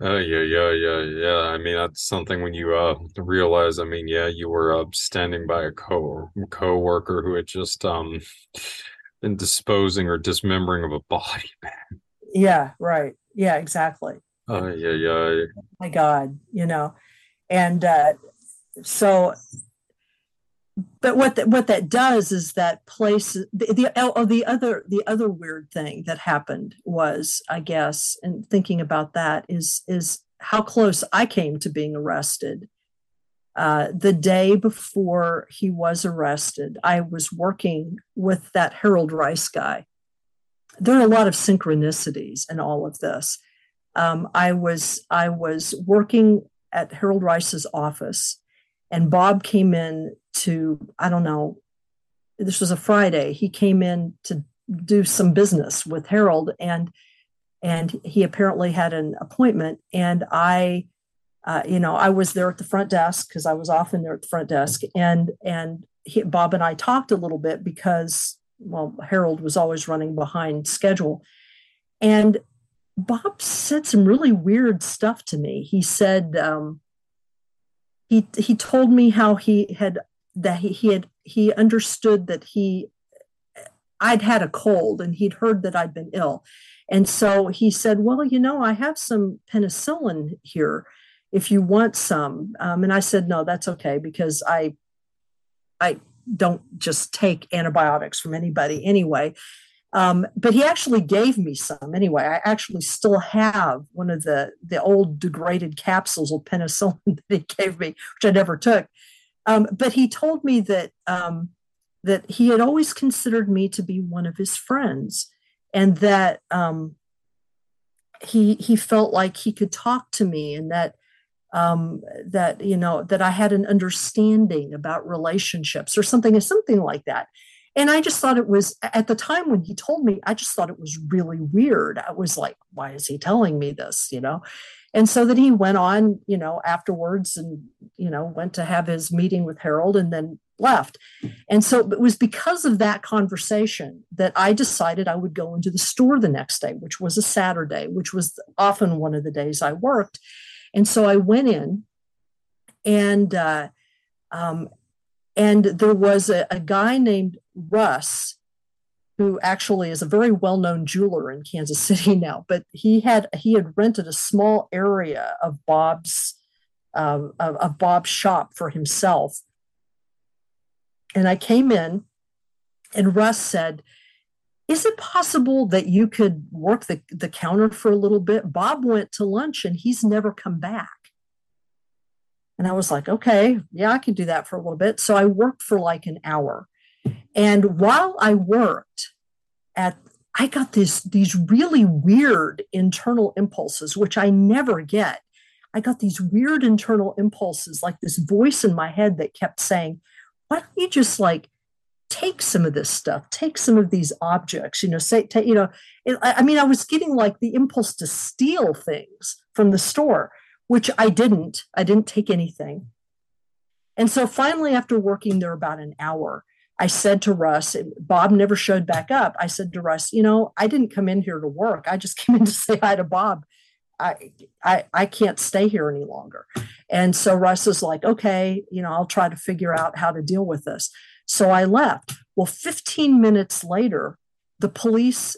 Oh yeah, yeah, yeah, yeah. I mean, that's something when you uh realize. I mean, yeah, you were uh, standing by a co co-worker who had just um been disposing or dismembering of a body, man. Yeah, right. Yeah, exactly. Oh yeah, yeah. Oh, my God, you know, and uh, so but what that what that does is that place the, the oh, the other the other weird thing that happened was I guess and thinking about that is is how close I came to being arrested. Uh, the day before he was arrested, I was working with that Harold Rice guy. There are a lot of synchronicities in all of this. Um, I was I was working at Harold Rice's office, and Bob came in to, I don't know, this was a Friday. He came in to do some business with Harold and and he apparently had an appointment and I uh, you know, I was there at the front desk because I was often there at the front desk, and and he, Bob and I talked a little bit because well, Harold was always running behind schedule, and Bob said some really weird stuff to me. He said um, he he told me how he had that he, he had he understood that he I'd had a cold and he'd heard that I'd been ill. And so he said, Well, you know, I have some penicillin here if you want some. Um, and I said, No, that's okay because I I don't just take antibiotics from anybody anyway. Um, but he actually gave me some anyway. I actually still have one of the the old degraded capsules of penicillin that he gave me, which I never took. Um, but he told me that um, that he had always considered me to be one of his friends, and that um, he he felt like he could talk to me, and that um, that you know that I had an understanding about relationships or something, something like that. And I just thought it was at the time when he told me, I just thought it was really weird. I was like, why is he telling me this? You know? And so that he went on, you know, afterwards and, you know, went to have his meeting with Harold and then left. And so it was because of that conversation that I decided I would go into the store the next day, which was a Saturday, which was often one of the days I worked. And so I went in and, uh, um, and there was a, a guy named Russ who actually is a very well-known jeweler in Kansas City now, but he had he had rented a small area of Bob's of, of Bob's shop for himself. And I came in, and Russ said, "Is it possible that you could work the, the counter for a little bit?" Bob went to lunch and he's never come back. And I was like, okay, yeah, I can do that for a little bit. So I worked for like an hour. And while I worked at I got this these really weird internal impulses, which I never get. I got these weird internal impulses, like this voice in my head that kept saying, why don't you just like take some of this stuff, take some of these objects, you know, say, take, you know, it, I mean, I was getting like the impulse to steal things from the store which I didn't. I didn't take anything. And so finally, after working there about an hour, I said to Russ, Bob never showed back up. I said to Russ, you know, I didn't come in here to work. I just came in to say hi to Bob. I, I, I can't stay here any longer. And so Russ is like, okay, you know, I'll try to figure out how to deal with this. So I left. Well, 15 minutes later, the police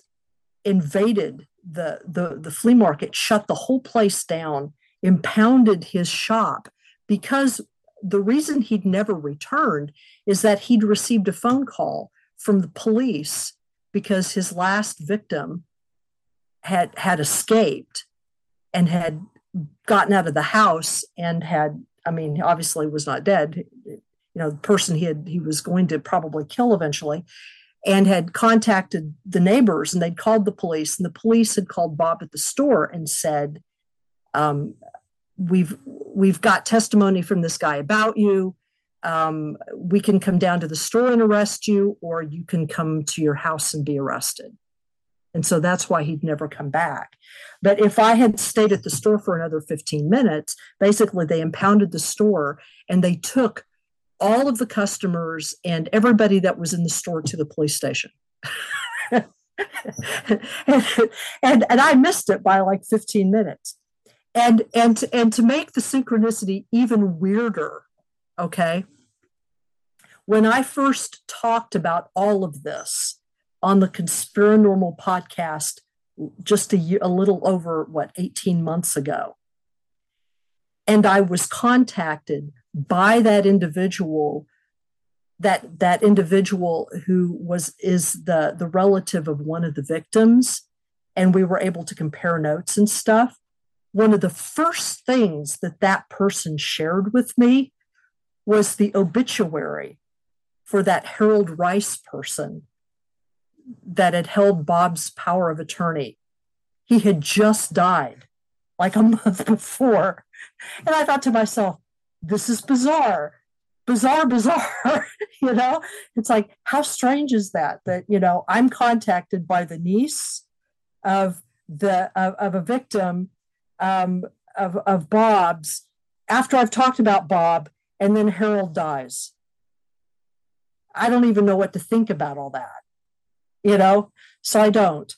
invaded the, the, the flea market, shut the whole place down, impounded his shop because the reason he'd never returned is that he'd received a phone call from the police because his last victim had had escaped and had gotten out of the house and had i mean obviously was not dead. You know the person he had he was going to probably kill eventually and had contacted the neighbors and they'd called the police and the police had called bob at the store and said um, we've we've got testimony from this guy about you. Um, we can come down to the store and arrest you or you can come to your house and be arrested. And so that's why he'd never come back. But if i had stayed at the store for another 15 minutes basically they impounded the store and they took all of the customers and everybody that was in the store to the police station. And, and, and i missed it by like 15 minutes and and and to make the synchronicity even weirder okay? When i first talked about all of this on the Conspirinormal podcast just a year a little over what 18 months ago and i was contacted by that individual that that individual who was is the the relative of one of the victims and we were able to compare notes and stuff one of the first things that that person shared with me was the obituary for that Harold Rice person that had held Bob's power of attorney. He had just died like a month before. And I thought to myself, this is bizarre, bizarre, bizarre. you know, it's like, how strange is that? That, you know, I'm contacted by the niece of the of, of a victim um, of, of Bob's after I've talked about Bob and then Harold dies. I don't even know what to think about all that, you know? So I don't.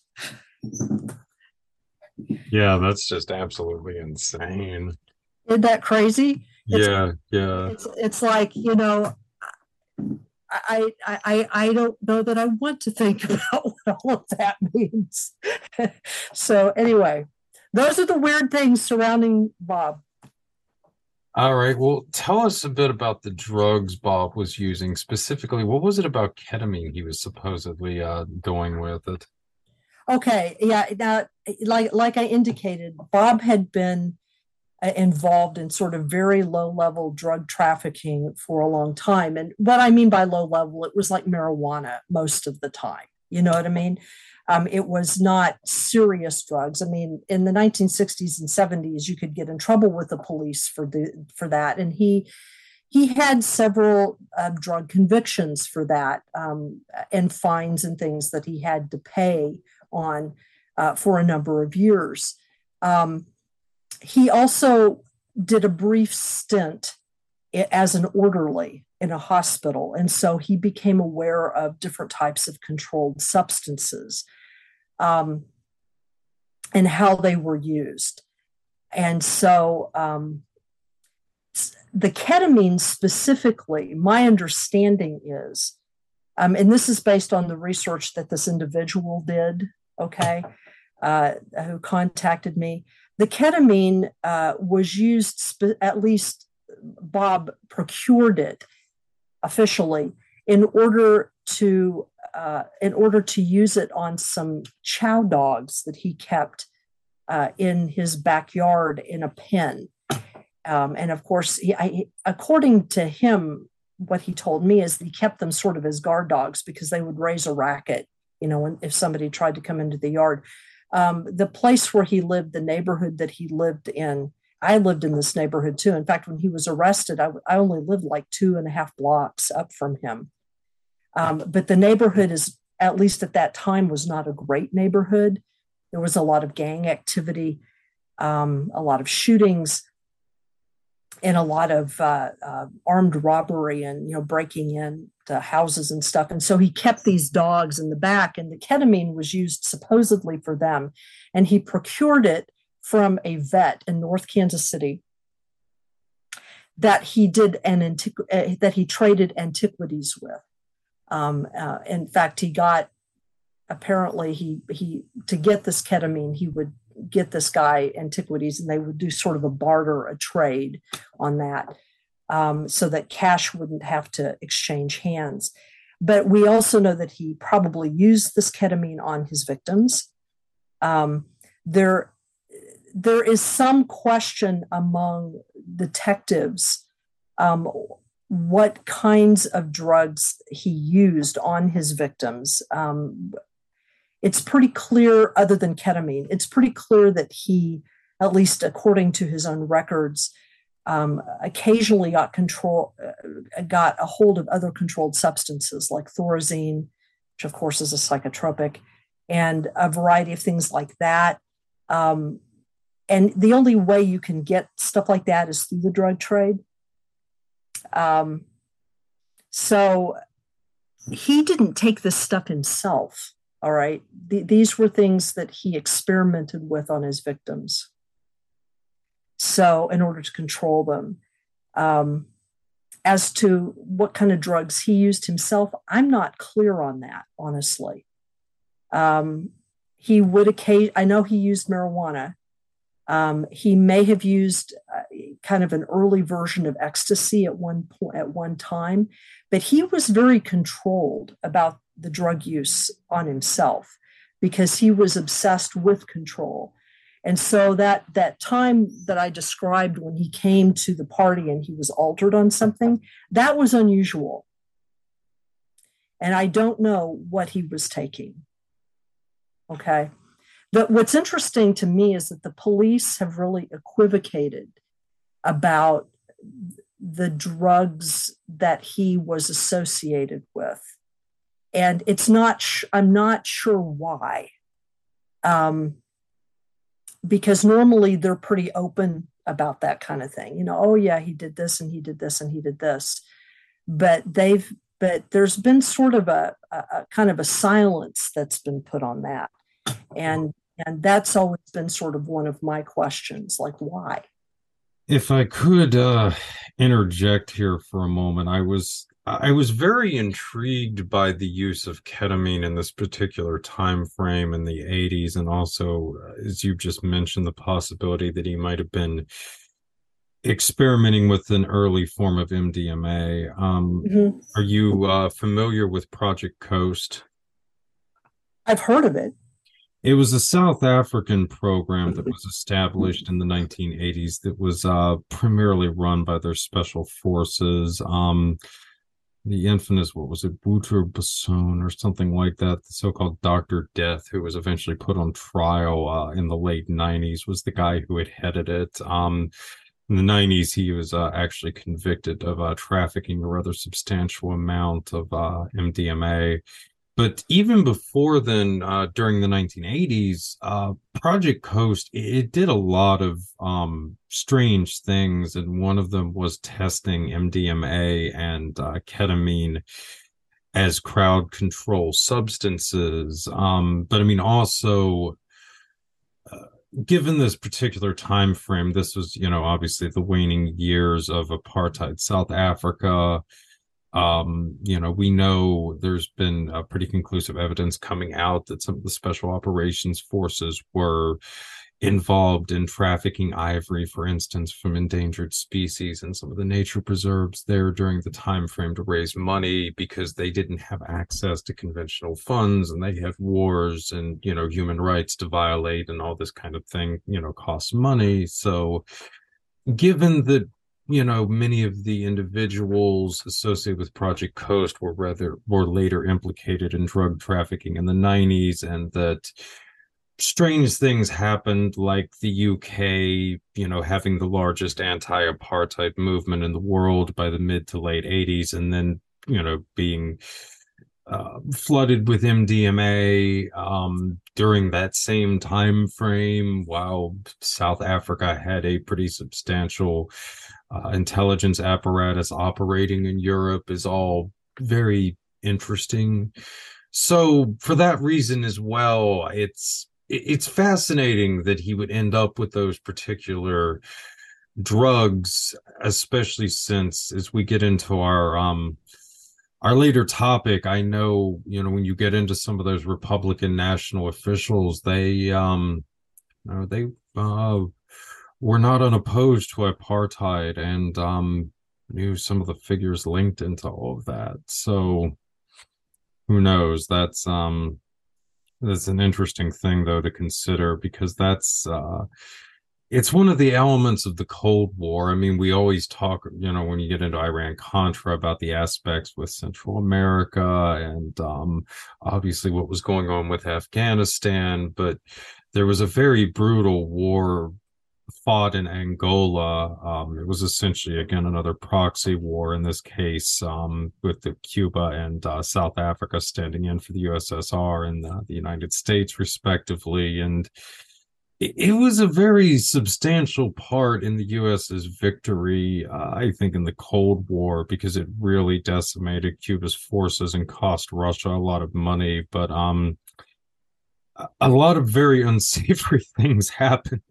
Yeah, that's just absolutely insane. Isn't that crazy? It's, yeah, yeah. It's, it's like, you know, I, I, I don't know that I want to think about what all of that means. so anyway, those are the weird things surrounding Bob. All right. Well, tell us a bit about the drugs Bob was using. Specifically, what was it about ketamine he was supposedly uh, doing with it? Okay. Yeah. Now, like like I indicated, Bob had been uh, involved in sort of very low level drug trafficking for a long time. And what I mean by low level, it was like marijuana most of the time You know what I mean? Um, it was not serious drugs. I mean, in the 1960s and 70s, you could get in trouble with the police for the for that, and he he had several uh, drug convictions for that um, and fines and things that he had to pay on uh, for a number of years. Um, he also did a brief stint as an orderly in a hospital. And so he became aware of different types of controlled substances um, and how they were used. And so um, the ketamine specifically, my understanding is, um, and this is based on the research that this individual did, okay, uh, who contacted me. The ketamine uh, was used, at least Bob procured it officially in order to uh, in order to use it on some chow dogs that he kept uh, in his backyard in a pen. Um, and of course, he, I, according to him, what he told me is he kept them sort of as guard dogs because they would raise a racket, you know, if somebody tried to come into the yard. Um, the place where he lived, the neighborhood that he lived in, I lived in this neighborhood too. In fact, when he was arrested, I, I only lived like two and a half blocks up from him. Um, but the neighborhood is, at least at that time, was not a great neighborhood. There was a lot of gang activity, um, a lot of shootings, and a lot of uh, uh, armed robbery and you know breaking in to houses and stuff. And so he kept these dogs in the back, and the ketamine was used supposedly for them. And he procured it from a vet in North Kansas City that he did an antiqu- uh, that he traded antiquities with. Um, uh, in fact, he got apparently he he to get this ketamine he would get this guy antiquities and they would do sort of a barter a trade on that um, so that cash wouldn't have to exchange hands but we also know that he probably used this ketamine on his victims um, there there is some question among detectives um, what kinds of drugs he used on his victims. Um, it's pretty clear, other than ketamine, it's pretty clear that he, at least according to his own records, um, occasionally got control, uh, got a hold of other controlled substances like thorazine, which of course is a psychotropic, and a variety of things like that. Um, and the only way you can get stuff like that is through the drug trade. Um, so he didn't take this stuff himself. All right. Th- these were things that he experimented with on his victims. So, in order to control them. Um, as to what kind of drugs he used himself, I'm not clear on that, honestly. Um, he would occasion, I know he used marijuana. Um, he may have used uh, kind of an early version of ecstasy at one point at one time, but he was very controlled about the drug use on himself because he was obsessed with control. And so that that time that I described when he came to the party and he was altered on something, that was unusual. And I don't know what he was taking. Okay. But what's interesting to me is that the police have really equivocated about the drugs that he was associated with. And it's not sh- i'm not sure why. Um, because normally they're pretty open about that kind of thing you know oh yeah he did this and he did this and he did this. But they've but there's been sort of a, a, a kind of a silence that's been put on that. And and that's always been sort of one of my questions like why if i could uh interject here for a moment i was I was very intrigued by the use of ketamine in this particular time frame in the 80s, and also, uh, as you've just mentioned, the possibility that he might have been experimenting with an early form of MDMA. Um, mm-hmm. Are you uh, familiar with Project Coast? I've heard of it. It was a South African program that was established in the 1980s that was uh, primarily run by their special forces. Um, the infamous what was it Butcher-Besson or something like that the so-called Doctor Death who was eventually put on trial uh, in the late 90s was the guy who had headed it um, in the 90s he was uh, actually convicted of uh, trafficking a rather substantial amount of uh, MDMA but even before then uh, during the 1980s uh, project coast it did a lot of um, strange things and one of them was testing mdma and uh, ketamine as crowd control substances. Um, but i mean also uh, given this particular time frame this was you know obviously the waning years of apartheid south africa um, you know, we know there's been a pretty conclusive evidence coming out that some of the special operations forces were involved in trafficking ivory, for instance, from endangered species and some of the nature preserves there during the time frame to raise money because they didn't have access to conventional funds and they had wars and you know human rights to violate and all this kind of thing you know costs money. So given that you know many of the individuals associated with project coast were rather were later implicated in drug trafficking in the 90s and that strange things happened like the uk you know having the largest anti-apartheid movement in the world by the mid to late 80s and then you know being uh, flooded with MDMA um, during that same time frame, while South Africa had a pretty substantial uh, intelligence apparatus operating in Europe is all very interesting. So for that reason as well, it's it's fascinating that he would end up with those particular drugs, especially since as we get into our um our later topic, I know, you know, when you get into some of those Republican national officials, they um you know, they uh were not unopposed to apartheid and um, knew some of the figures linked into all of that. So who knows? That's um, that's an interesting thing though to consider because that's uh, it's one of the elements of the Cold War. I mean, we always talk, you know, when you get into Iran Contra about the aspects with Central America and um, obviously what was going on with Afghanistan, but there was a very brutal war fought in Angola. Um, it was essentially, again, another proxy war in this case, um, with the Cuba and uh, South Africa standing in for the USSR and uh, the United States, respectively. And it, was a very substantial part in the US's victory, uh, I think, in the Cold War, because it really decimated Cuba's forces and cost Russia a lot of money. But um, a lot of very unsavory things happened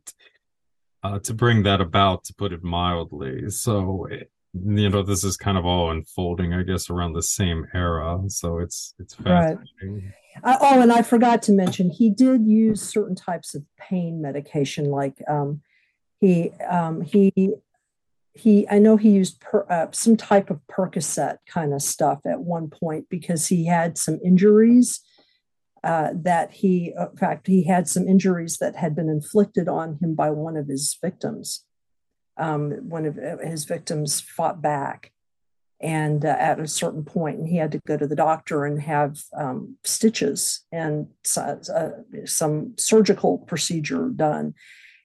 uh, to bring that about, to put it mildly. So, you know, this is kind of all unfolding, I guess, around the same era. So it's it's fascinating. Right. Oh, and I forgot to mention, he did use certain types of pain medication, like um, he um, he he. I know he used per, uh, some type of Percocet kind of stuff at one point because he had some injuries uh, that he, in fact, he had some injuries that had been inflicted on him by one of his victims. Um, one of uh, his victims fought back, and uh, at a certain point, and he had to go to the doctor and have um, stitches and uh, some surgical procedure done.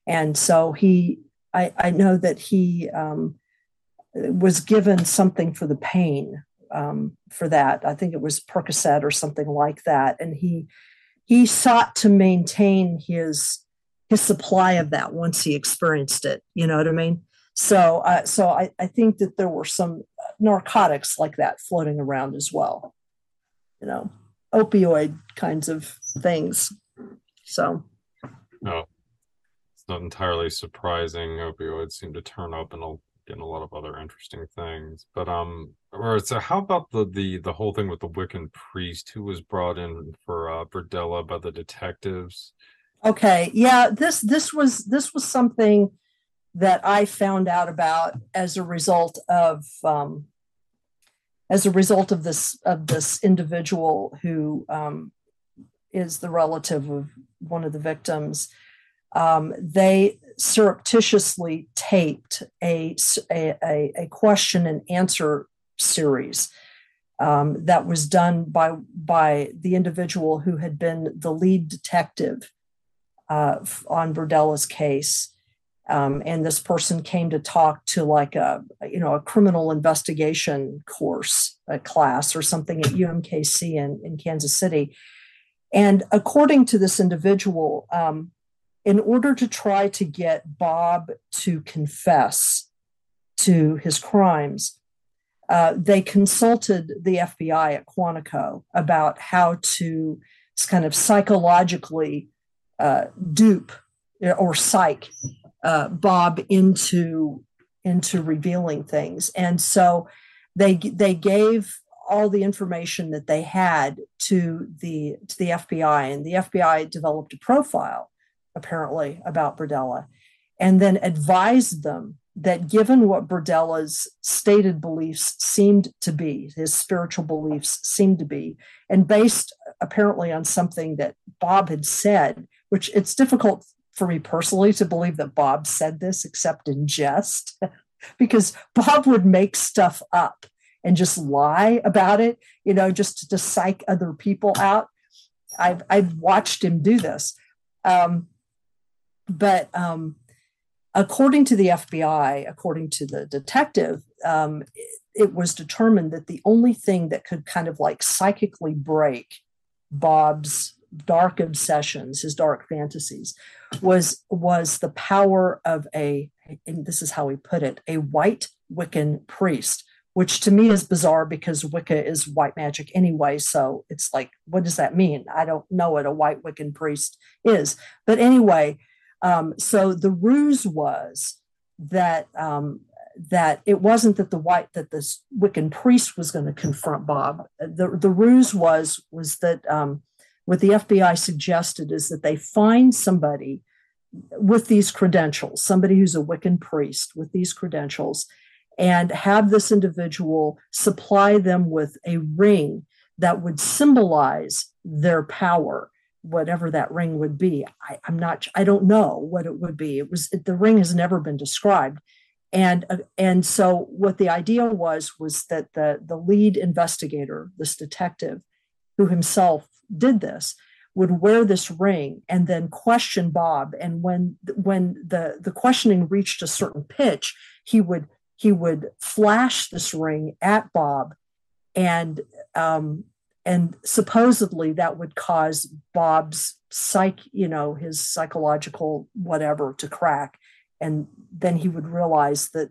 And so he, I, I know that he um, was given something for the pain um, for that. I think it was Percocet or something like that, and he he sought to maintain his his supply of that once he experienced it. You know what I mean? So, uh, so I, I think that there were some narcotics like that floating around as well. You know, opioid kinds of things. So, no, it's not entirely surprising. Opioids seem to turn up in a getting a lot of other interesting things. But um, or so how about the the the whole thing with the Wiccan priest who was brought in for uh Berdella by the detectives? Okay, yeah, this this was this was something that I found out about as a result of um, as a result of this of this individual who um, is the relative of one of the victims. Um, they surreptitiously taped a, a, a question and answer series um, that was done by by the individual who had been the lead detective uh, on Berdella's case. Um, and this person came to talk to like a you know a criminal investigation course a class or something at UMKC in, in Kansas City. And according to this individual, um, in order to try to get Bob to confess to his crimes, uh, they consulted the FBI at Quantico about how to kind of psychologically uh, dupe or psych uh, Bob into into revealing things, and so they they gave all the information that they had to the to the FBI, and the FBI developed a profile apparently about Berdella, and then advised them that given what Berdella's stated beliefs seemed to be, his spiritual beliefs seemed to be, and based apparently on something that Bob had said, which it's difficult for me personally to believe that Bob said this except in jest, because Bob would make stuff up and just lie about it, you know, just to psych other people out. I've, I've watched him do this. Um, but um, according to the FBI, according to the detective, um, it, it was determined that the only thing that could kind of like psychically break Bob's dark obsessions, his dark fantasies, was was the power of a, and this is how he put it, a white Wiccan priest, which to me is bizarre because Wicca is white magic anyway. So it's like, what does that mean? I don't know what a white Wiccan priest is. But anyway, um, so the ruse was that um, that it wasn't that the white that this Wiccan priest was going to confront Bob. The the ruse was was that um, what the FBI suggested is that they find somebody with these credentials, somebody who's a Wiccan priest with these credentials, and have this individual supply them with a ring that would symbolize their power whatever that ring would be. I, am not. I don't know what it would be. It was the ring has never been described, and uh, and so what the idea was was that the the lead investigator, this detective, who himself did this, would wear this ring and then question Bob. And when when the the questioning reached a certain pitch, he would he would flash this ring at Bob, and um, and supposedly that would cause Bob's psych, you know, his psychological whatever to crack, and then he would realize that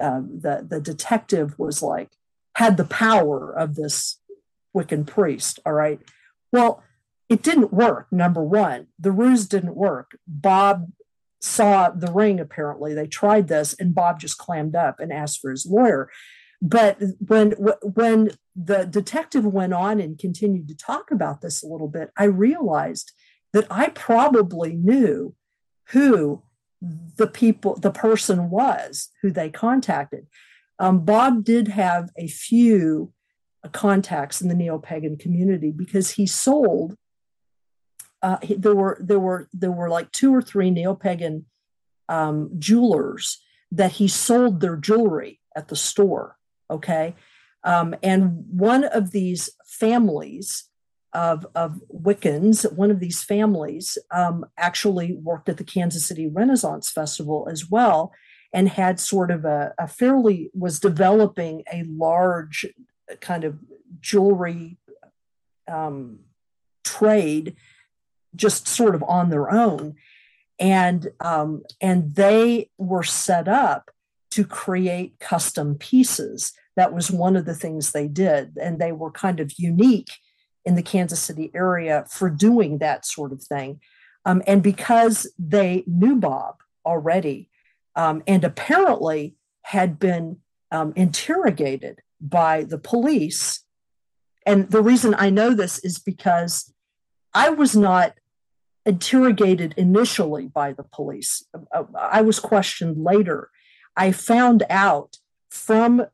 uh, the the detective was like had the power of this Wiccan priest. All right, well, it didn't work. Number one, the ruse didn't work. Bob saw the ring. Apparently, they tried this, and Bob just clammed up and asked for his lawyer. But when when the detective went on and continued to talk about this a little bit, I realized that I probably knew who the people, the person was who they contacted. Um, Bob did have a few contacts in the neo-pagan community because he sold. Uh, he, there were there were there were like two or three neo-pagan um, jewelers that he sold their jewelry at the store Okay. Um, and one of these families of, of Wiccans, one of these families um, actually worked at the Kansas City Renaissance Festival as well and had sort of a, a fairly, was developing a large kind of jewelry um, trade just sort of on their own. And, um, and they were set up to create custom pieces that was one of the things they did. And they were kind of unique in the Kansas City area for doing that sort of thing. Um, and because they knew Bob already um, and apparently had been um, interrogated by the police, and the reason I know this is because I was not interrogated initially by the police. Uh, I was questioned later. I found out from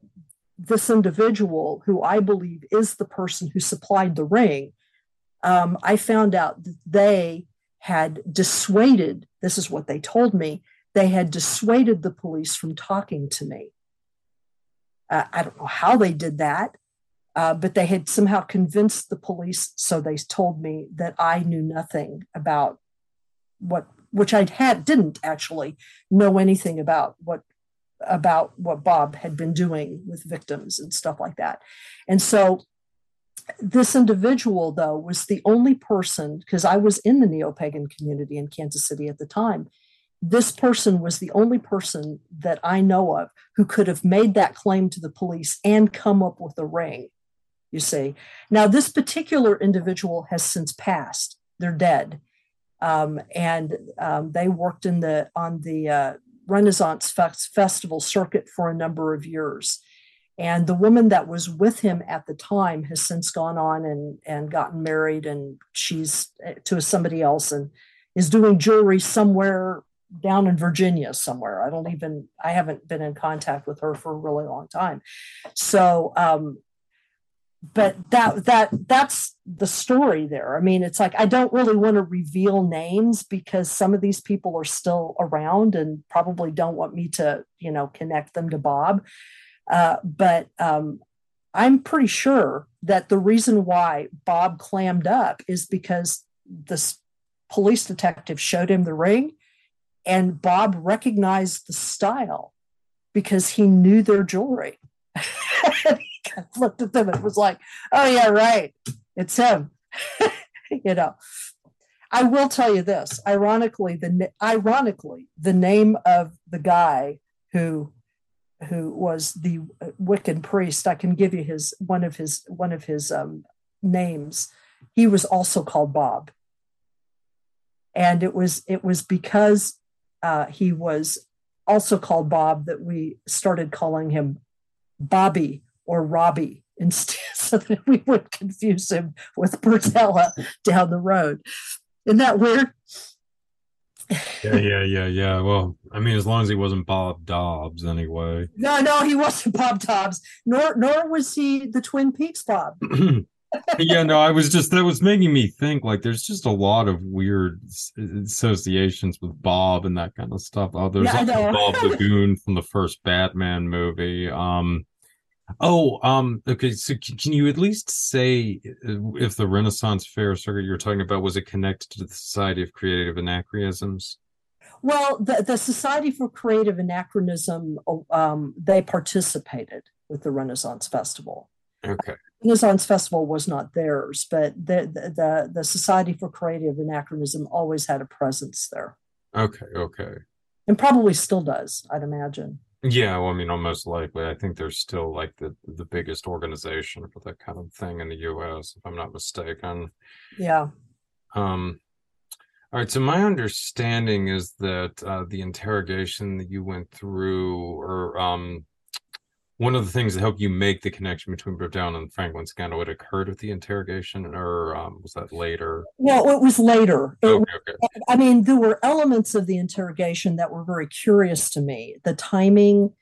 this individual, who I believe is the person who supplied the ring, um, I found out that they had dissuaded, this is what they told me, they had dissuaded the police from talking to me. Uh, I don't know how they did that. Uh, but they had somehow convinced the police, so they told me that I knew nothing about what, which I had didn't actually know anything about what about what Bob had been doing with victims and stuff like that. And so this individual, though, was the only person, because I was in the neo pagan community in Kansas City at the time. This person was the only person that I know of who could have made that claim to the police and come up with a ring. You see, now this particular individual has since passed; they're dead, um, and um, they worked in the on the uh, Renaissance Festival circuit for a number of years. And the woman that was with him at the time has since gone on and, and gotten married, and she's eh, to somebody else and is doing jewelry somewhere down in Virginia somewhere. I don't even, I haven't been in contact with her for a really long time. So, um, but that that that's the story there. I mean, it's like I don't really want to reveal names because some of these people are still around and probably don't want me to, you know, connect them to Bob. Uh, but um, I'm pretty sure that the reason why Bob clammed up is because this police detective showed him the ring and Bob recognized the style because he knew their jewelry. he looked at them and was like, oh, yeah, right. It's him. you know. I will tell you this. Ironically, the ironically, the name of the guy who who was the Wiccan priest. I can give you his one of his one of his um, names. He was also called Bob, and it was it was because uh, he was also called Bob that we started calling him Bobby or Robbie instead, so that we wouldn't confuse him with Berdella down the road. Isn't that weird? yeah, yeah, yeah, yeah. Well, I mean, as long as he wasn't Bob Dobbs, anyway. No, no, he wasn't Bob Dobbs. Nor, nor was he the Twin Peaks Bob. yeah, no, I was just that was making me think like there's just a lot of weird associations with Bob and that kind of stuff. Oh, there's yeah, Bob the Goon from the first Batman movie. Um, Oh, um, okay. So can you at least say uh, if the Renaissance Fair circuit you're talking about was it connected to the Society of Creative Anachronisms? Well, the, the Society for Creative Anachronism, um, they participated with the Renaissance Festival. Okay. Renaissance Festival was not theirs, but the, the the Society for Creative Anachronism always had a presence there. Okay. Okay. And probably still does, I'd imagine. Yeah, well, I mean, almost likely. I think they're still like the the biggest organization for that kind of thing in the U.S. If I'm not mistaken. Yeah. Um. All right. So my understanding is that uh, the interrogation that you went through, or um, one of the things that helped you make the connection between Brown and the Franklin scandal, it occurred with the interrogation, or um, was that later? Well, it was later. It, okay, okay. I mean, there were elements of the interrogation that were very curious to me. The timing,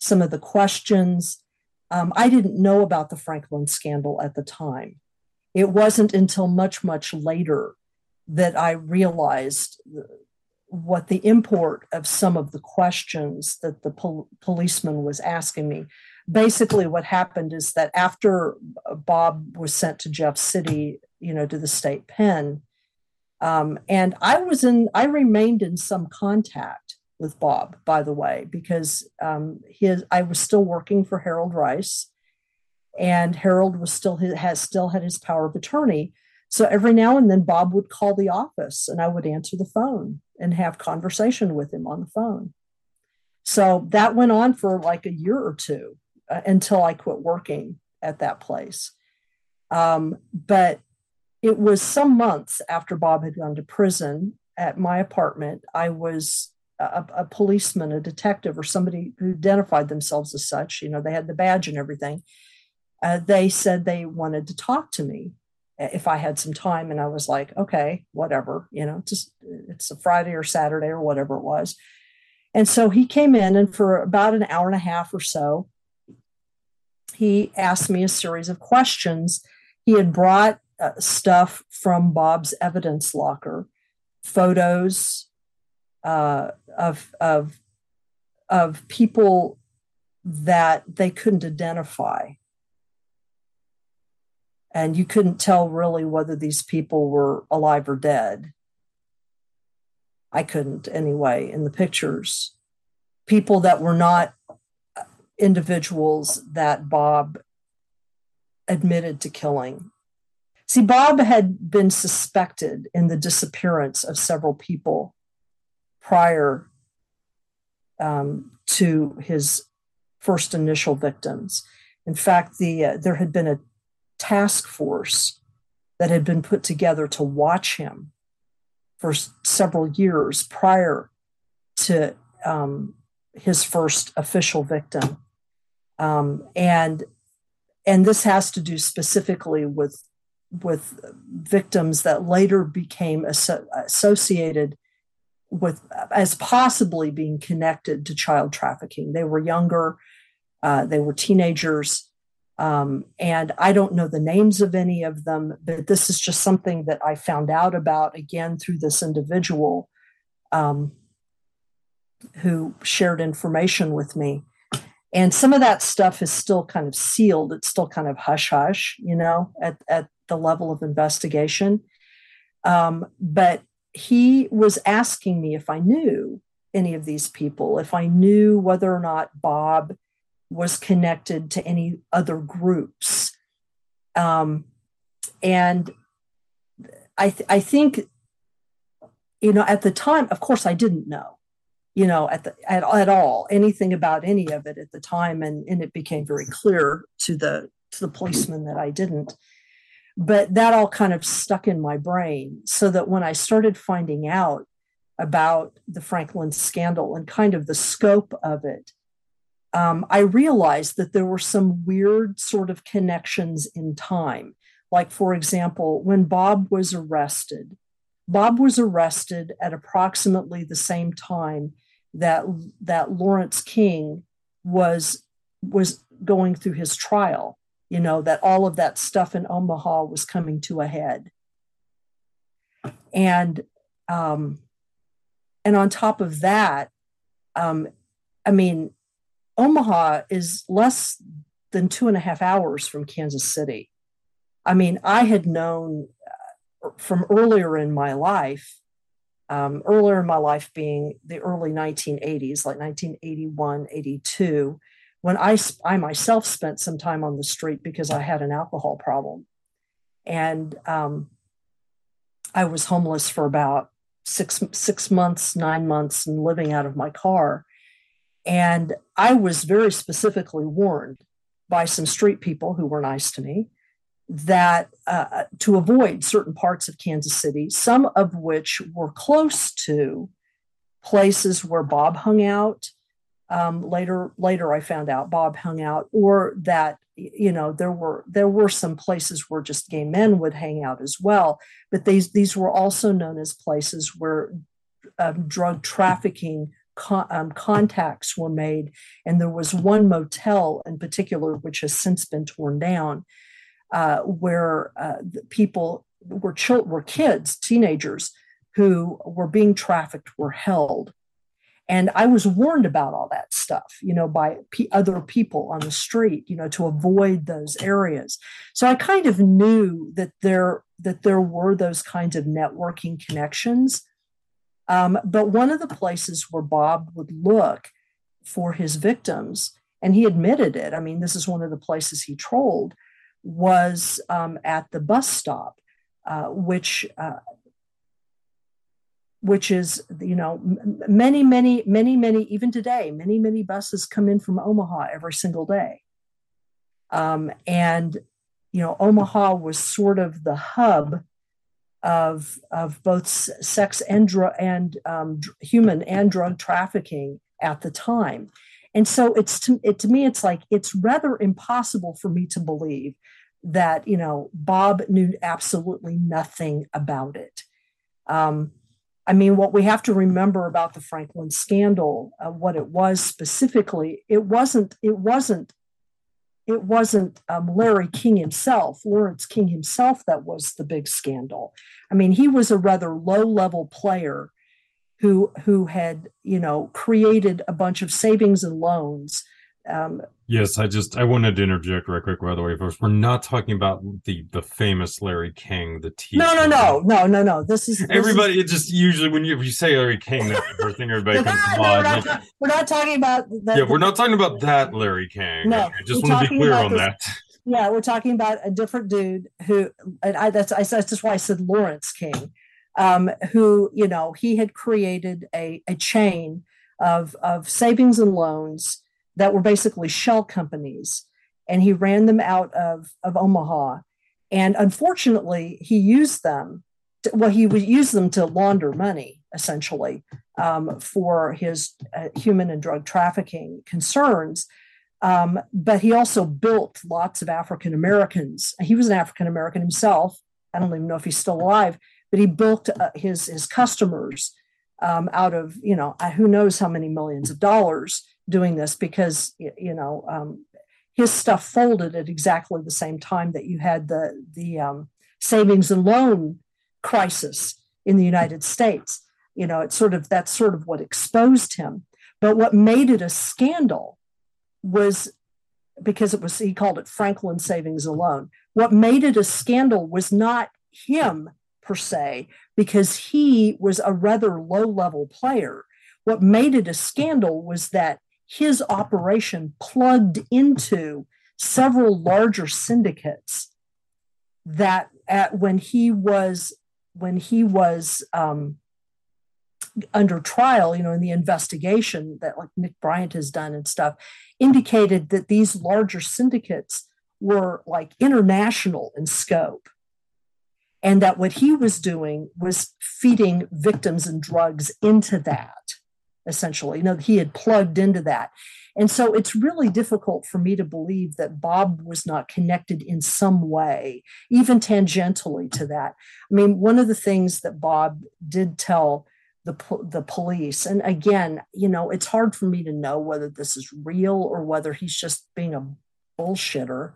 some of the questions. Um, I didn't know about the Franklin scandal at the time. It wasn't until much, much later that I realized what the import of some of the questions that the pol- policeman was asking me. Basically, what happened is that after Bob was sent to Jeff City, you know, to the state pen, um, and I was in, I remained in some contact with Bob, by the way, because um, his, I was still working for Harold Rice, and Harold was still has still had his power of attorney. So every now and then, Bob would call the office, and I would answer the phone and have conversation with him on the phone. So that went on for like a year or two uh, until I quit working at that place. Um, but it was some months after Bob had gone to prison at my apartment. I was a, a, policeman, a detective, or somebody who identified themselves as such. You know, they had the badge and everything. Uh, they said they wanted to talk to me if I had some time. And I was like, okay, whatever, you know, just it's a Friday or Saturday or whatever it was. And so he came in, and for about an hour and a half or so, he asked me a series of questions. He had brought uh, stuff from Bob's evidence locker, photos uh, of of of people that they couldn't identify and you couldn't tell really whether these people were alive or dead. I couldn't anyway in the pictures. People that were not individuals that Bob admitted to killing. See, Bob had been suspected in the disappearance of several people prior um, to his first initial victims. In fact, the uh, there had been a task force that had been put together to watch him for several years prior to um, his first official victim, um, and and this has to do specifically with with victims that later became asso- associated with as possibly being connected to child trafficking. They were younger, uh, they were teenagers, um, and I don't know the names of any of them, but this is just something that I found out about again through this individual um, who shared information with me. And some of that stuff is still kind of sealed. It's still kind of hush hush, you know, at, at the level of investigation. Um, but he was asking me if I knew any of these people, if I knew whether or not Bob was connected to any other groups. Um, and I, th- I think, you know, at the time, of course, I didn't know, you know, at the at, at all anything about any of it at the time, and and it became very clear to the to the policeman that I didn't but that all kind of stuck in my brain so that when I started finding out about the Franklin scandal and kind of the scope of it, um, I realized that there were some weird sort of connections in time. Like, for example, when Bob was arrested, Bob was arrested at approximately the same time that, that Lawrence King was, was going through his trial you know, that all of that stuff in Omaha was coming to a head. And um, and on top of that, um, I mean, Omaha is less than two and a half hours from Kansas City. I mean, I had known uh, from earlier in my life, um, earlier in my life being the early 1980s, like 1981, 82, when I, I myself spent some time on the street because I had an alcohol problem. And um, I was homeless for about six, six months, nine months, and living out of my car. And I was very specifically warned by some street people who were nice to me that uh, to avoid certain parts of Kansas City, some of which were close to places where Bob hung out um, later, later I found out Bob hung out, or that you know there were there were some places where just gay men would hang out as well. But these these were also known as places where um, drug trafficking Um, contacts were made. And there was one motel in particular, which has since been torn down, uh, where uh, people were, were kids, teenagers who were being trafficked, were held. And I was warned about all that stuff, you know, by p- other people on the street, you know, to avoid those areas. So I kind of knew that there that there were those kinds of networking connections. Um, but one of the places where Bob would look for his victims, and he admitted it. I mean, this is one of the places he trolled, was um, at the bus stop, uh, which uh, which is you know many many many many even today many many buses come in from omaha every single day um, and you know omaha was sort of the hub of of both sex and drug and um, human and drug trafficking at the time. And so it's to, it, to me it's like it's rather impossible for me to believe that you know bob knew absolutely nothing about it. Um, I mean, what we have to remember about the Franklin scandal, uh, what it was specifically, it wasn't, it wasn't, it wasn't um, Larry King himself, Lawrence King himself, that was the big scandal. I mean, he was a rather low-level player who who had, you know, created a bunch of savings and loans Um, yes, I just I wanted to interject right quick. By the way, folks, we're not talking about the the famous Larry King, the T. No, no, no, no, no, no. This is this everybody. Is, it just usually when you, you say Larry King, that's the first thing everybody comes to mind. We're, not, we're not talking about. The, yeah, we're not talking about that Larry King. No, I just want to be clear on this, that. Yeah, we're talking about a different dude who, and I that's I that's just why I said Lawrence King, um, who you know he had created a a chain of of savings and loans that were basically shell companies, and he ran them out of of Omaha, and unfortunately he used them. To, well, he would use them to launder money essentially um, for his uh, human and drug trafficking concerns. Um, but he also built lots of African Americans. He was an African American himself. I don't even know if he's still alive, but he built uh, his his customers um, out of you know who knows how many millions of dollars doing this because you know um, his stuff folded at exactly the same time that you had the the um, savings and loan crisis in the United States. You know, it's sort of that's sort of what exposed him. But what made it a scandal was because it was he called it Franklin Savings Loan. What made it a scandal was not him per se, because he was a rather low level player. What made it a scandal was that his operation plugged into several larger syndicates that at, when he was when he was um, under trial, you know, in the investigation that like Nick Bryant has done and stuff, indicated that these larger syndicates were like international in scope. And that what he was doing was feeding victims and drugs into that, essentially. You know, he had plugged into that. And so it's really difficult for me to believe that Bob was not connected in some way, even tangentially to that. I mean, one of the things that Bob did tell the the police. And again, you know, it's hard for me to know whether this is real or whether he's just being a bullshitter,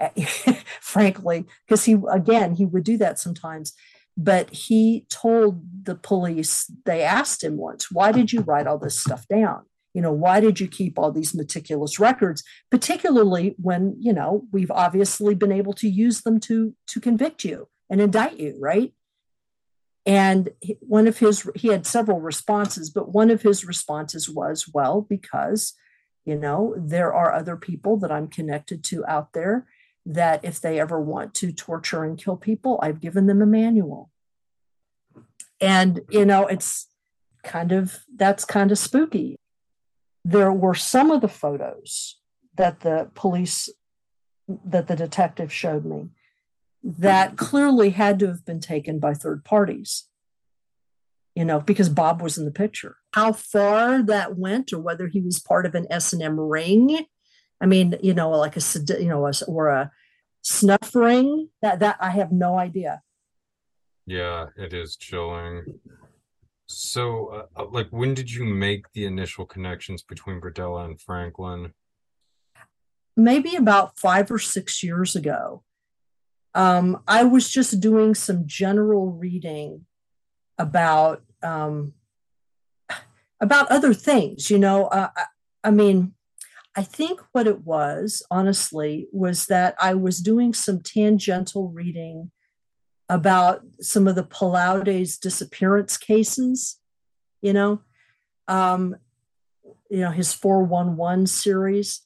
eh, frankly, because he again he would do that sometimes. But he told the police, they asked him once, why did you write all this stuff down? You know, why did you keep all these meticulous records, particularly when, you know, we've obviously been able to use them to to convict you and indict you, right? And one of his, he had several responses, but one of his responses was, well, because, you know, there are other people that I'm connected to out there that if they ever want to torture and kill people, I've given them a manual. And, you know, it's kind of, that's kind of spooky. There were some of the photos that the police, that the detective showed me that clearly had to have been taken by third parties you know because bob was in the picture how far that went or whether he was part of an s&m ring i mean you know like a you know or a snuff ring that that i have no idea. Yeah it is chilling. So uh, uh like when did you make the initial connections between Berdella and franklin? Maybe about five or six years ago. Um, I was just doing some general reading about um, about other things. You know, uh, I, I mean, I think what it was, honestly, was that I was doing some tangential reading about some of the Paulides disappearance cases. You know, um, you know his 411 series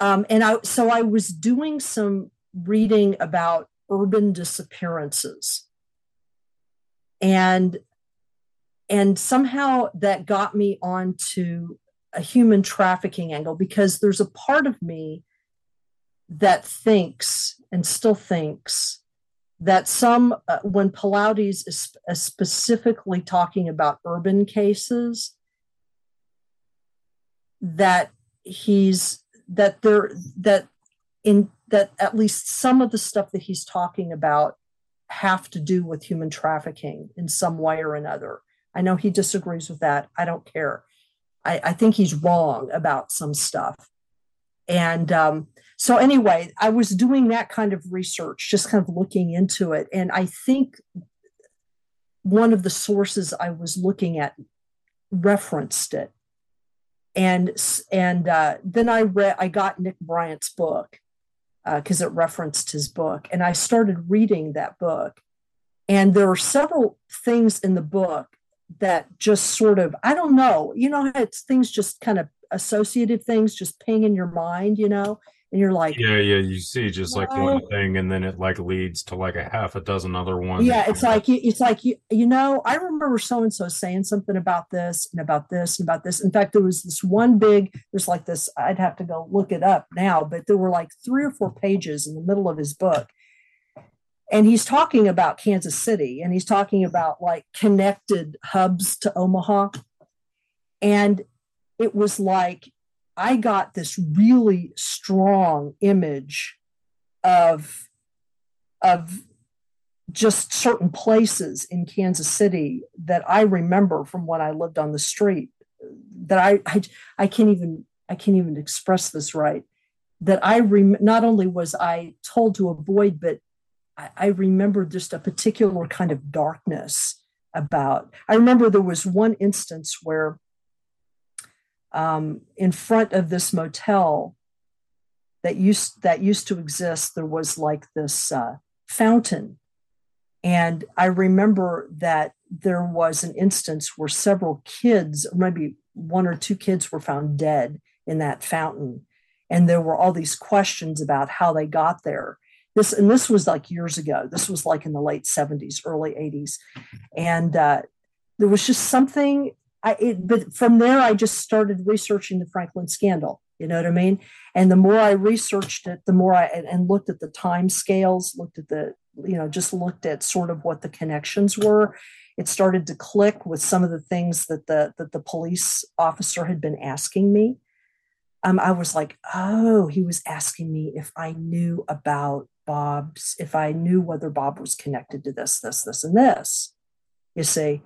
um, and i so i was doing some reading about urban disappearances. And and somehow that got me onto a human trafficking angle because there's a part of me that thinks and still thinks that some uh, when Paulides is specifically talking about urban cases that he's that there that in that at least some of the stuff that he's talking about have to do with human trafficking in some way or another. I know he disagrees with that. I don't care. I, I think he's wrong about some stuff. And um, so, anyway, I was doing that kind of research, just kind of looking into it. And I think one of the sources I was looking at referenced it. and and uh, then I read I got Nick Bryant's book because uh, it referenced his book, and I started reading that book, and there are several things in the book that just sort of I don't know, you know, it's things just kind of associative things just ping in your mind, you know, and you're like yeah yeah you see just like one thing and then it like leads to like a half a dozen other ones yeah it's like it's like you, you know i remember so and so saying something about this and about this and about this. In fact there was this one big there's like this i'd have to go look it up now but there were like three or four pages in the middle of his book and he's talking about kansas city and he's talking about like connected hubs to omaha. And it was like I got this really strong image of of just certain places in Kansas City that I remember from when I lived on the street that I I, I can't even I can't even express this right that I rem- not only was I told to avoid but I, I remember just a particular kind of darkness about I remember there was one instance where um, in front of this motel that used that used to exist there was like this uh, fountain. And i remember that there was an instance where several kids maybe one or two kids were found dead in that fountain. And there were all these questions about how they got there this and this was like years ago this was like in the late 70s early 80s and uh, there was just something I, it, but from there, I just started researching the Franklin scandal. You know what I mean? And the more I researched it, the more I and looked at the time scales, looked at the, you know, just looked at sort of what the connections were. It started to click with some of the things that the that the police officer had been asking me. Um, I was like, oh, he was asking me if I knew about Bob's, if I knew whether Bob was connected to this, this, this, and this. You see,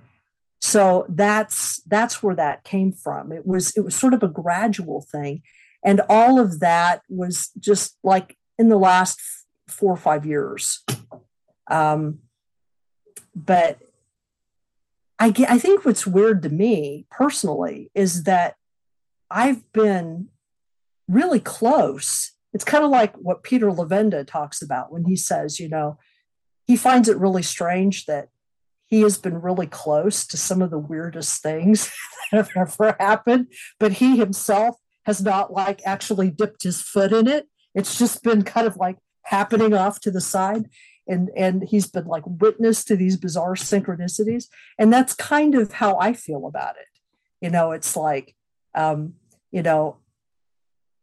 so that's that's where that came from it was it was sort of a gradual thing and all of that was just like in the last four or five years um, but I, get, I think what's weird to me personally is that I've been really close. It's kind of like what Peter Levenda talks about when he says, you know, he finds it really strange that he has been really close to some of the weirdest things that have ever happened, but he himself has not like actually dipped his foot in it. It's just been kind of like happening off to the side. And, and he's been like witness to these bizarre synchronicities. And that's kind of how I feel about it. You know, it's like, um, you know,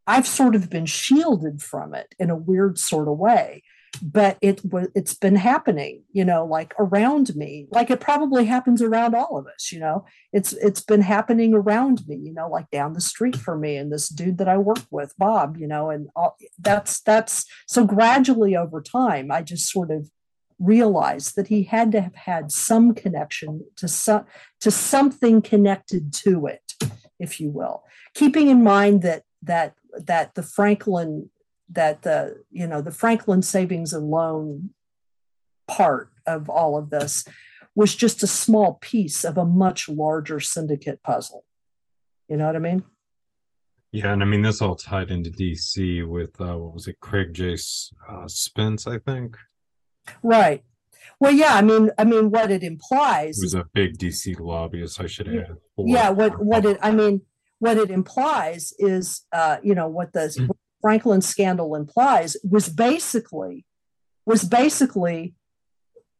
I've sort of been shielded from it in a weird sort of way but it it's been happening you know like around me like it probably happens around all of us you know? It's it's been happening around me you know like down the street for me and this dude that i work with bob you know and all, that's that's so gradually over time i just sort of realized that he had to have had some connection to some to something connected to it if you will. Keeping in mind that that that the franklin that the you know the Franklin savings and loan part of all of this was just a small piece of a much larger syndicate puzzle. You know what I mean? Yeah, and I mean this all tied into DC with uh, what was it, Craig J. Uh, Spence, I think. Right. Well, yeah. I mean, I mean, what it implies. He was a big DC lobbyist. I should add. Yeah. What what it I mean, what it implies is, uh, you know, what the mm-hmm. Franklin scandal implies was basically was basically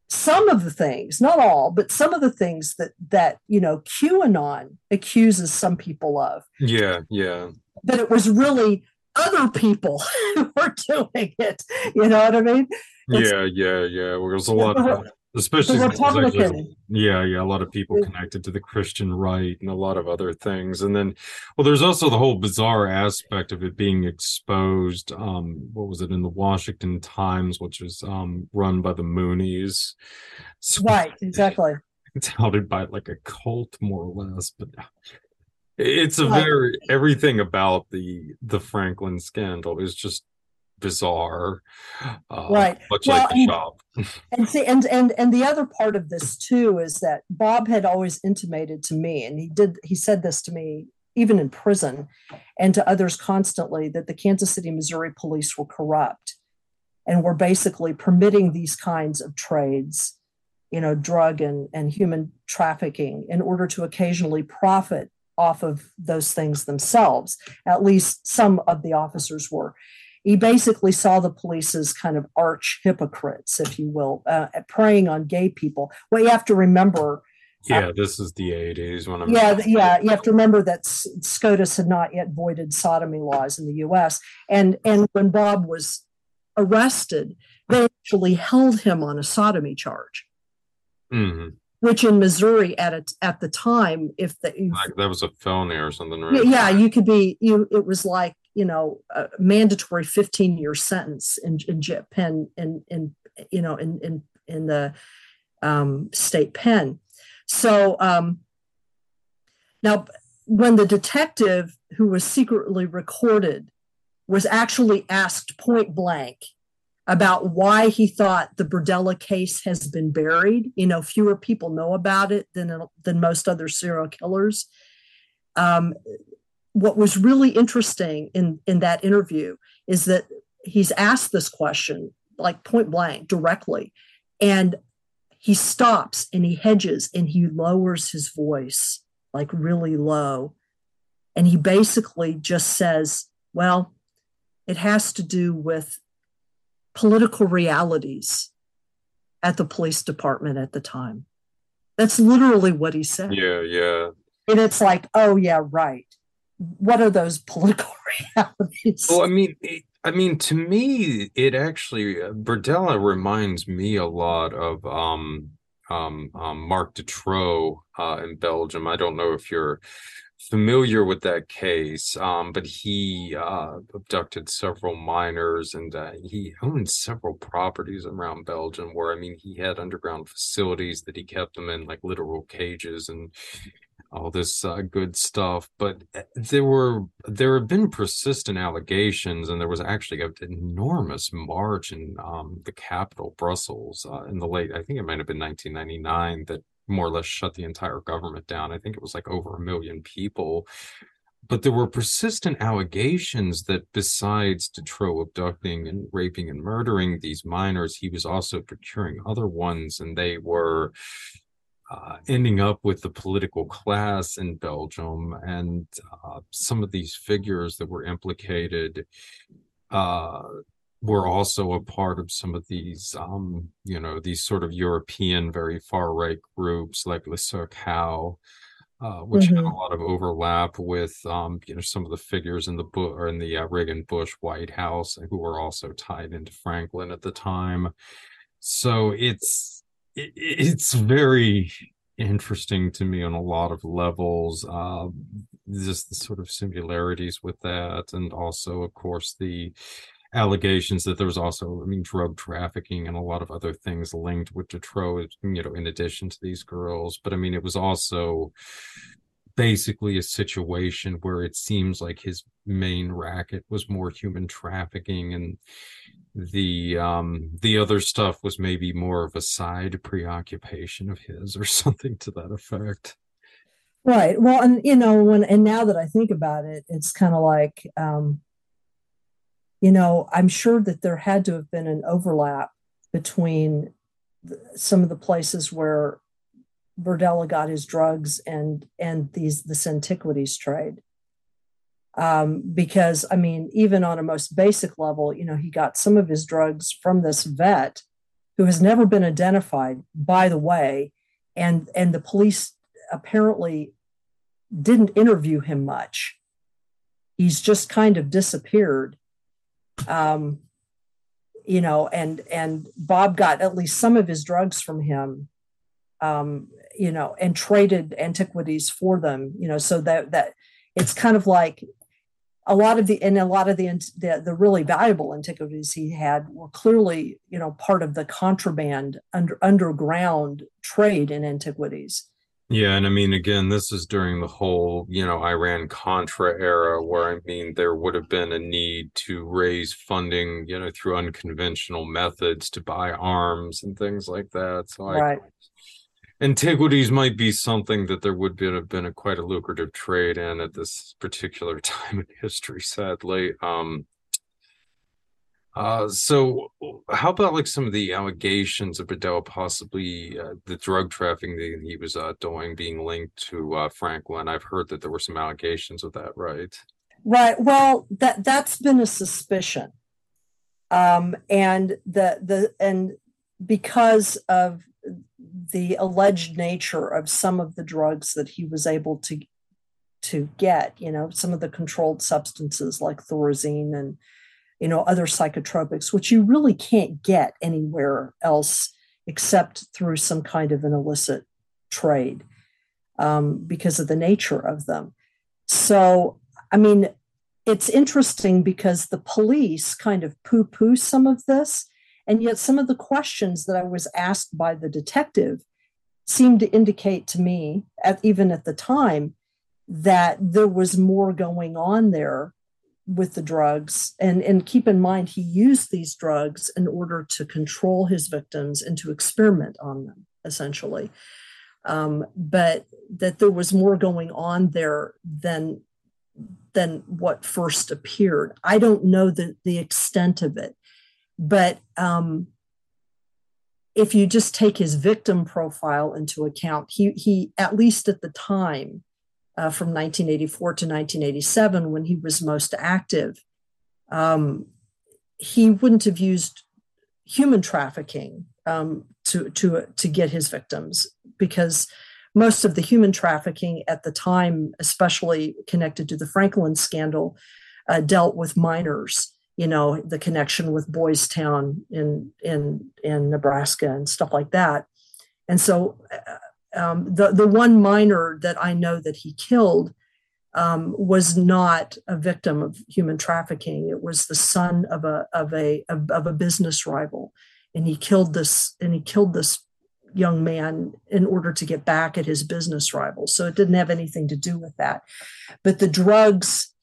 some of the things, not all, but some of the things that that you know QAnon accuses some people of. Yeah, yeah. That it was really other people who were doing it. You know what I mean? It's, yeah, yeah, yeah. There was a lot of especially Republican. yeah yeah a lot of people connected to the christian right and a lot of other things. And then well there's also the whole bizarre aspect of it being exposed um what was it in the washington times which was um run by the moonies. So right exactly. it's outed by like a cult more or less but it's a very everything about the the franklin scandal is just bizarre uh, right much well, like the and, shop and see and and and the other part of this too is that bob had always intimated to me and he did he said this to me even in prison, and to others constantly that the Kansas City, Missouri police were corrupt and were basically permitting these kinds of trades, you know, drug and, and human trafficking in order to occasionally profit off of those things themselves. At least some of the officers were. He basically saw the police as kind of arch hypocrites, if you will, uh, preying on gay people. Well, you have to remember. Yeah, uh, this is the 80s when I'm. Yeah, yeah. You have to remember that SCOTUS had not yet voided sodomy laws in the U.S. and and when Bob was arrested, they actually held him on a sodomy charge. Mm-hmm which in Missouri at it at the time, if the like that was a felony or something, right? Yeah, you could be you. It was like you know a mandatory 15 year sentence in in pen in in you know in in in the um, state pen. So um, now, when the detective who was secretly recorded was actually asked point blank about why he thought the Berdella case has been buried. You know, fewer people know about it than than most other serial killers. Um, what was really interesting in in that interview is that he's asked this question like point blank directly, and he stops and he hedges and he lowers his voice like really low, and he basically just says, "Well." It has to do with political realities at the police department at the time. That's literally what he said. Yeah, yeah. And it's like, oh yeah, right. What are those political realities? Well, I mean, it, I mean, to me, it actually uh, Berdella reminds me a lot of um, um, um, Marc Dutroux uh, in Belgium. I don't know if you're familiar with that case, um, but he uh, abducted several minors and uh, he owned several properties around Belgium where, I mean, he had underground facilities that he kept them in like literal cages and all this uh, good stuff. But uh, there were, there have been persistent allegations and there was actually an enormous march in um, the capital, Brussels, uh, in the late, I think it might have been 1999 that more or less shut the entire government down. I think it was like over a million people. But there were persistent allegations that besides Dutroux abducting and raping and murdering these minors, he was also procuring other ones, and they were uh, ending up with the political class in Belgium. And uh, some of these figures that were implicated uh, were also a part of some of these, um, you know, these sort of European, very far right groups like Le Cercle, uh, which mm-hmm. had a lot of overlap with, um, you know, some of the figures in the book or in the uh, Reagan Bush White House who were also tied into Franklin at the time. So it's it, it's very interesting to me on a lot of levels. Uh, just the sort of similarities with that, and also, of course, the allegations that there was also, I mean, drug trafficking and a lot of other things linked with Dutroux, you know, in addition to these girls. But I mean, it was also basically a situation where it seems like his main racket was more human trafficking and the um the other stuff was maybe more of a side preoccupation of his or something to that effect. Right. Well and you know when and now that i think about it it's kind of like um you know, I'm sure that there had to have been an overlap between some of the places where Berdella got his drugs and and these this antiquities trade. Um, because I mean, even on a most basic level, you know, he got some of his drugs from this vet who has never been identified, by the way, and and the police apparently didn't interview him much. He's just kind of disappeared um, you know, and and Bob got at least some of his drugs from him, um, you know, and traded antiquities for them, you know, so that that it's kind of like a lot of the and a lot of the, the the, really valuable antiquities he had were clearly you know part of the contraband under underground trade in antiquities yeah, and I mean, again, this is during the whole, you know, Iran Contra era, where I mean, there would have been a need to raise funding, you know, through unconventional methods to buy arms and things like that. So right. Antiquities might be something that there would be, have been a quite a lucrative trade in at this particular time in history, sadly. Um, uh, so how about like some of the allegations of Berdella possibly uh, the drug trafficking that he was uh, doing being linked to uh, Franklin? I've heard that there were some allegations of that, right? Right. Well, that that's been a suspicion, um, and the the and because of the alleged nature of some of the drugs that he was able to to get, you know, some of the controlled substances like thorazine and you know other psychotropics, which you really can't get anywhere else except through some kind of an illicit trade um, because of the nature of them. So, I mean, it's interesting because the police kind of poo poo some of this and yet, some of the questions that I was asked by the detective seemed to indicate to me, at, even at the time, that there was more going on there with the drugs. And, and keep in mind, he used these drugs in order to control his victims and to experiment on them, essentially. Um, but that there was more going on there than than what first appeared. I don't know the, the extent of it. But um, if you just take his victim profile into account, he, he at least at the time, uh, from 1984 to 1987, when he was most active, um, he wouldn't have used human trafficking um, to to to get his victims because most of the human trafficking at the time, especially connected to the Franklin scandal, uh, dealt with minors you know the connection with Boys Town in in in Nebraska and stuff like that. And so uh, um, the the one minor that I know that he killed um, was not a victim of human trafficking. It was the son of a of a of a business rival, and he killed this and he killed this young man in order to get back at his business rival. So it didn't have anything to do with that. But the drugs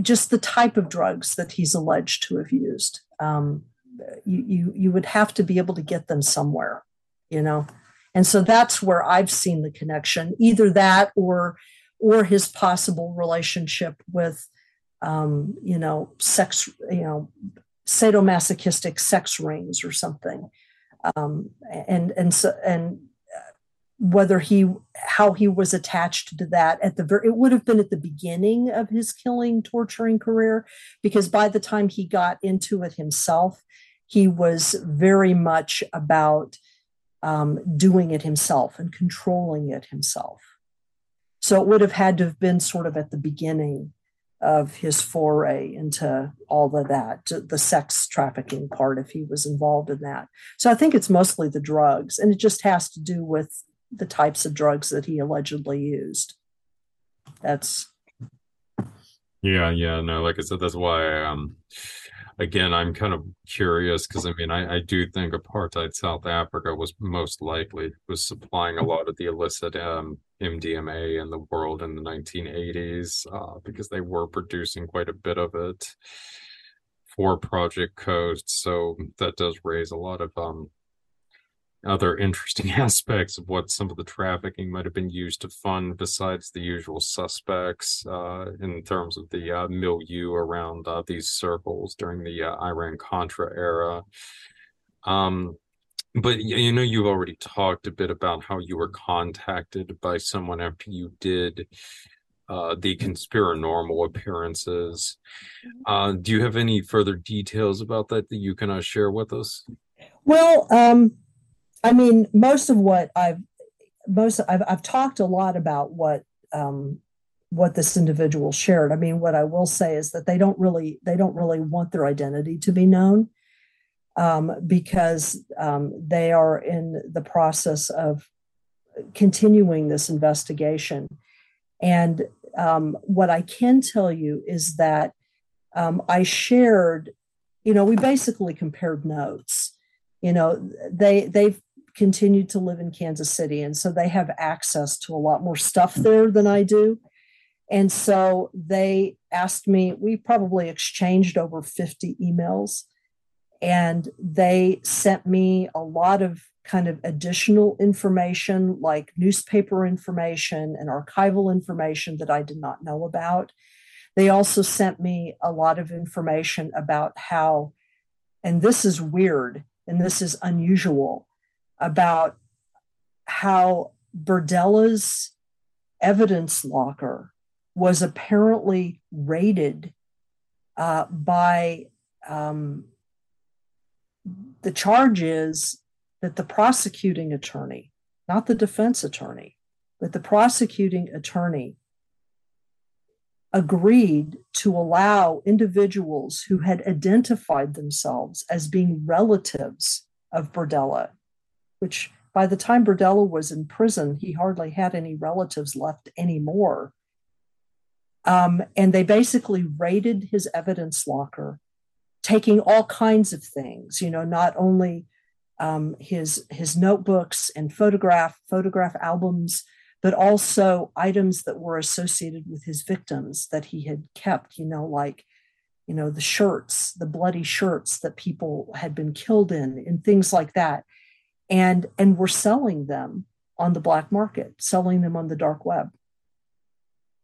just the type of drugs that he's alleged to have used. Um, you, you you would have to be able to get them somewhere, you know, and so that's where I've seen the connection. Either that or or his possible relationship with, um, you know, sex, you know, sadomasochistic sex rings or something, um, and and so and whether he how he was attached to that at the very it would have been at the beginning of his killing torturing career because by the time he got into it himself he was very much about um, doing it himself and controlling it himself. So it would have had to have been sort of at the beginning of his foray into all of that the sex trafficking part if he was involved in that. So i think it's mostly the drugs and it just has to do with the types of drugs that he allegedly used. That's yeah, yeah, no, like I said, that's why um again I'm kind of curious because I mean I, I do think apartheid South Africa was most likely was supplying a lot of the illicit um MDMA in the world in the 1980s uh, because they were producing quite a bit of it for Project Coast. So that does raise a lot of um other interesting aspects of what some of the trafficking might have been used to fund besides the usual suspects uh, in terms of the uh, milieu around uh, these circles during the uh, Iran Contra era. Um, but you know, you've already talked a bit about how you were contacted by someone after you did uh, the Conspirinormal appearances. Uh, do you have any further details about that that you can uh, share with us? Well, um, I mean, most of what I've most I've I've talked a lot about what um, what this individual shared. I mean, what I will say is that they don't really they don't really want their identity to be known um, because um, they are in the process of continuing this investigation. And um, what I can tell you is that um, I shared, you know, we basically compared notes. You know, they they've continued to live in Kansas City. And so they have access to a lot more stuff there than I do. And so they asked me, we probably exchanged over 50 emails. and they sent me a lot of kind of additional information like newspaper information and archival information that I did not know about. They also sent me a lot of information about how, and this is weird and this is unusual, about how Berdella's evidence locker was apparently raided uh, by um, the charge is that the prosecuting attorney, not the defense attorney, but the prosecuting attorney agreed to allow individuals who had identified themselves as being relatives of Berdella, which by the time Berdella was in prison, he hardly had any relatives left anymore. Um, and they basically raided his evidence locker, taking all kinds of things, you know, not only um, his his notebooks and photograph photograph albums, but also items that were associated with his victims that he had kept, you know, like you know the shirts, the bloody shirts that people had been killed in, and things like that, and and were selling them on the black market, selling them on the dark web.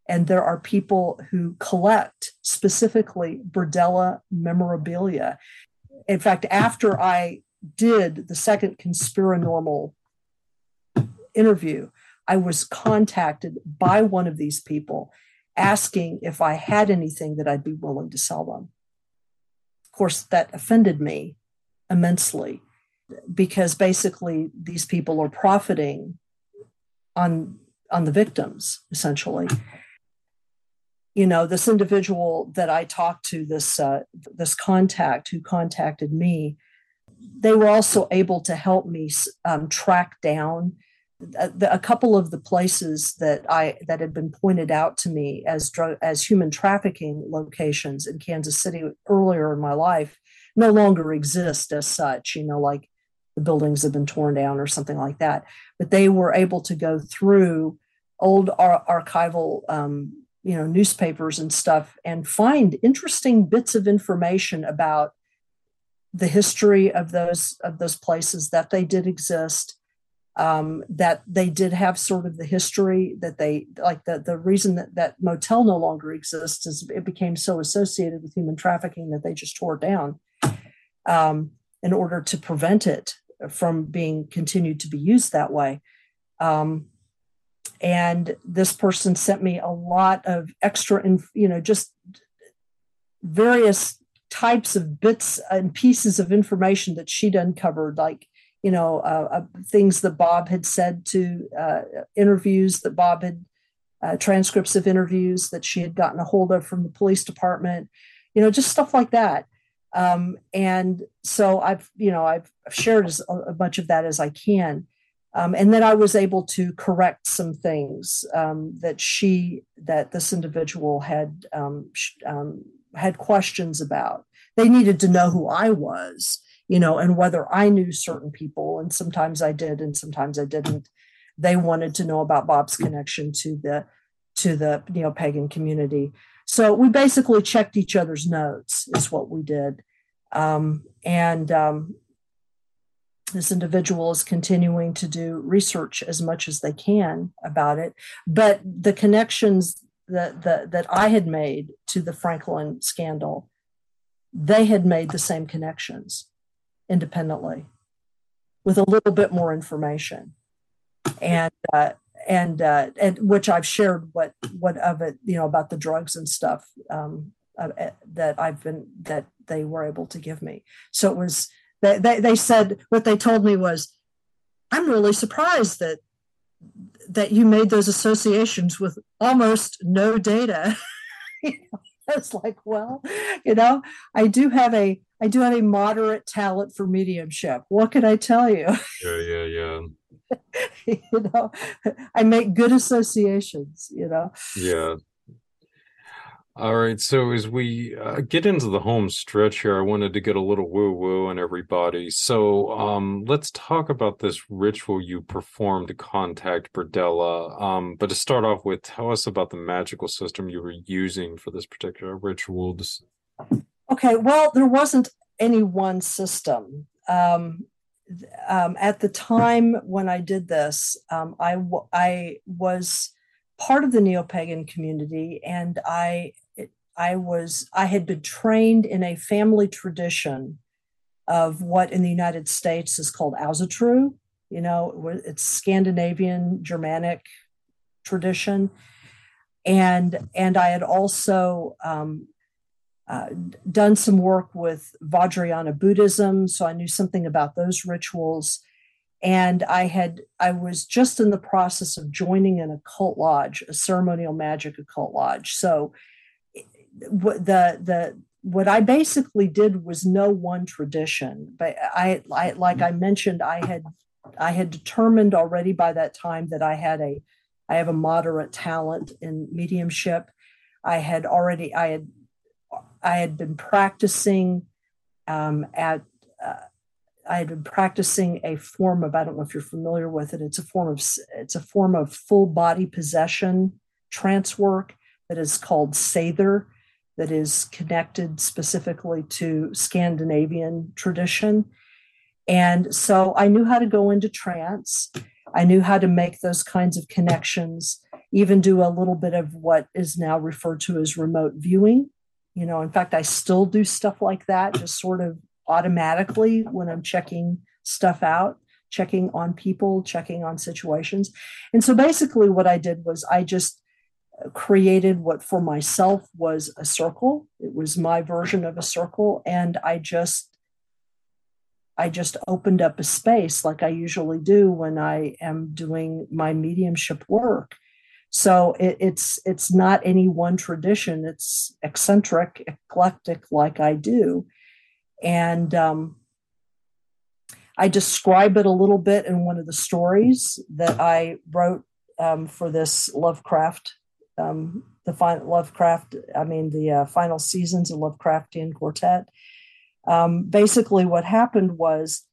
And there are people who collect specifically Berdella memorabilia. In fact, after I did the second Conspirinormal interview, I was contacted by one of these people asking if I had anything that I'd be willing to sell them. Of course, that offended me immensely because basically these people are profiting on on the victims essentially you know this individual that i talked to this uh, this contact who contacted me they were also able to help me um, track down a, a, couple of the places that I that had been pointed out to me as drug as human trafficking locations in Kansas City earlier in my life no longer exist as such. You know, like the buildings have been torn down or something like that. But they were able to go through old ar- archival um, you know newspapers and stuff and find interesting bits of information about the history of those of those places that they did exist um, that they did have sort of the history that they like the, the reason that that motel no longer exists is it became so associated with human trafficking that they just tore it down um, in order to prevent it from being continued to be used that way um, and this person sent me a lot of extra you know just various types of bits and pieces of information that she'd uncovered, like you know uh, uh, things that Bob had said to uh, interviews that Bob had uh, transcripts of interviews that she had gotten a hold of from the police department, you know, just stuff like that. Um, and so I've you know I've shared as a bunch of that as I can. Um, and then I was able to correct some things um, that she, that this individual had um, um had questions about. They needed to know who I was, you know, and whether I knew certain people. And sometimes I did, and sometimes I didn't. They wanted to know about Bob's connection to the to the neo pagan community. So we basically checked each other's notes, is what we did. Um, and um, this individual is continuing to do research as much as they can about it. But the connections that, that, that I had made to the Franklin scandal, they had made the same connections independently with a little bit more information. And, uh, and, uh, and which I've shared what, what of it, you know, about the drugs and stuff um, uh, that I've been, that they were able to give me. So it was, they, they, they said, what they told me was, I'm really surprised that that you made those associations with almost no data. It's like, well, you know, I do have a I do have a moderate talent for mediumship. What can I tell you? Yeah, yeah, yeah. you know, I make good associations, you know. Yeah. All right. So as we uh, get into the home stretch here, I wanted to get a little woo woo on everybody. So um, let's talk about this ritual you performed to contact Berdella. Um, but to start off with, tell us about the magical system you were using for this particular ritual. Okay. Well, there wasn't any one system. Um, um, at the time when I did this, um, I, I was part of the neo-pagan community and I, I was, I had been trained in a family tradition of what in the United States is called Asatru. You know, it's Scandinavian Germanic tradition. And, and I had also um, uh, done some work with Vajrayana Buddhism, so I knew something about those rituals. And I had I was just in the process of joining an occult lodge, a ceremonial magic occult lodge. So the the what I basically did was know one tradition, but I, I like I mentioned, I had I had determined already by that time that I had a I have a moderate talent in mediumship. I had already I had I had been practicing um, at, uh, I had been practicing a form of, I don't know if you're familiar with it. It's a form of, it's a form of full body possession trance work that is called Seidr, that is connected specifically to Scandinavian tradition. And so I knew how to go into trance. I knew how to make those kinds of connections, even do a little bit of what is now referred to as remote viewing you know in fact i still do stuff like that just sort of automatically when i'm checking stuff out checking on people checking on situations and so basically what i did was i just created what for myself was a circle. It was my version of a circle and i just i just opened up a space like i usually do when i am doing my mediumship work. So it, it's it's not any one tradition. It's eccentric, eclectic, like I do, and um, I describe it a little bit in one of the stories that I wrote um, for this Lovecraft, um, the final Lovecraft. I mean, the uh, final seasons of Lovecraftian Quartet. Um, basically, what happened was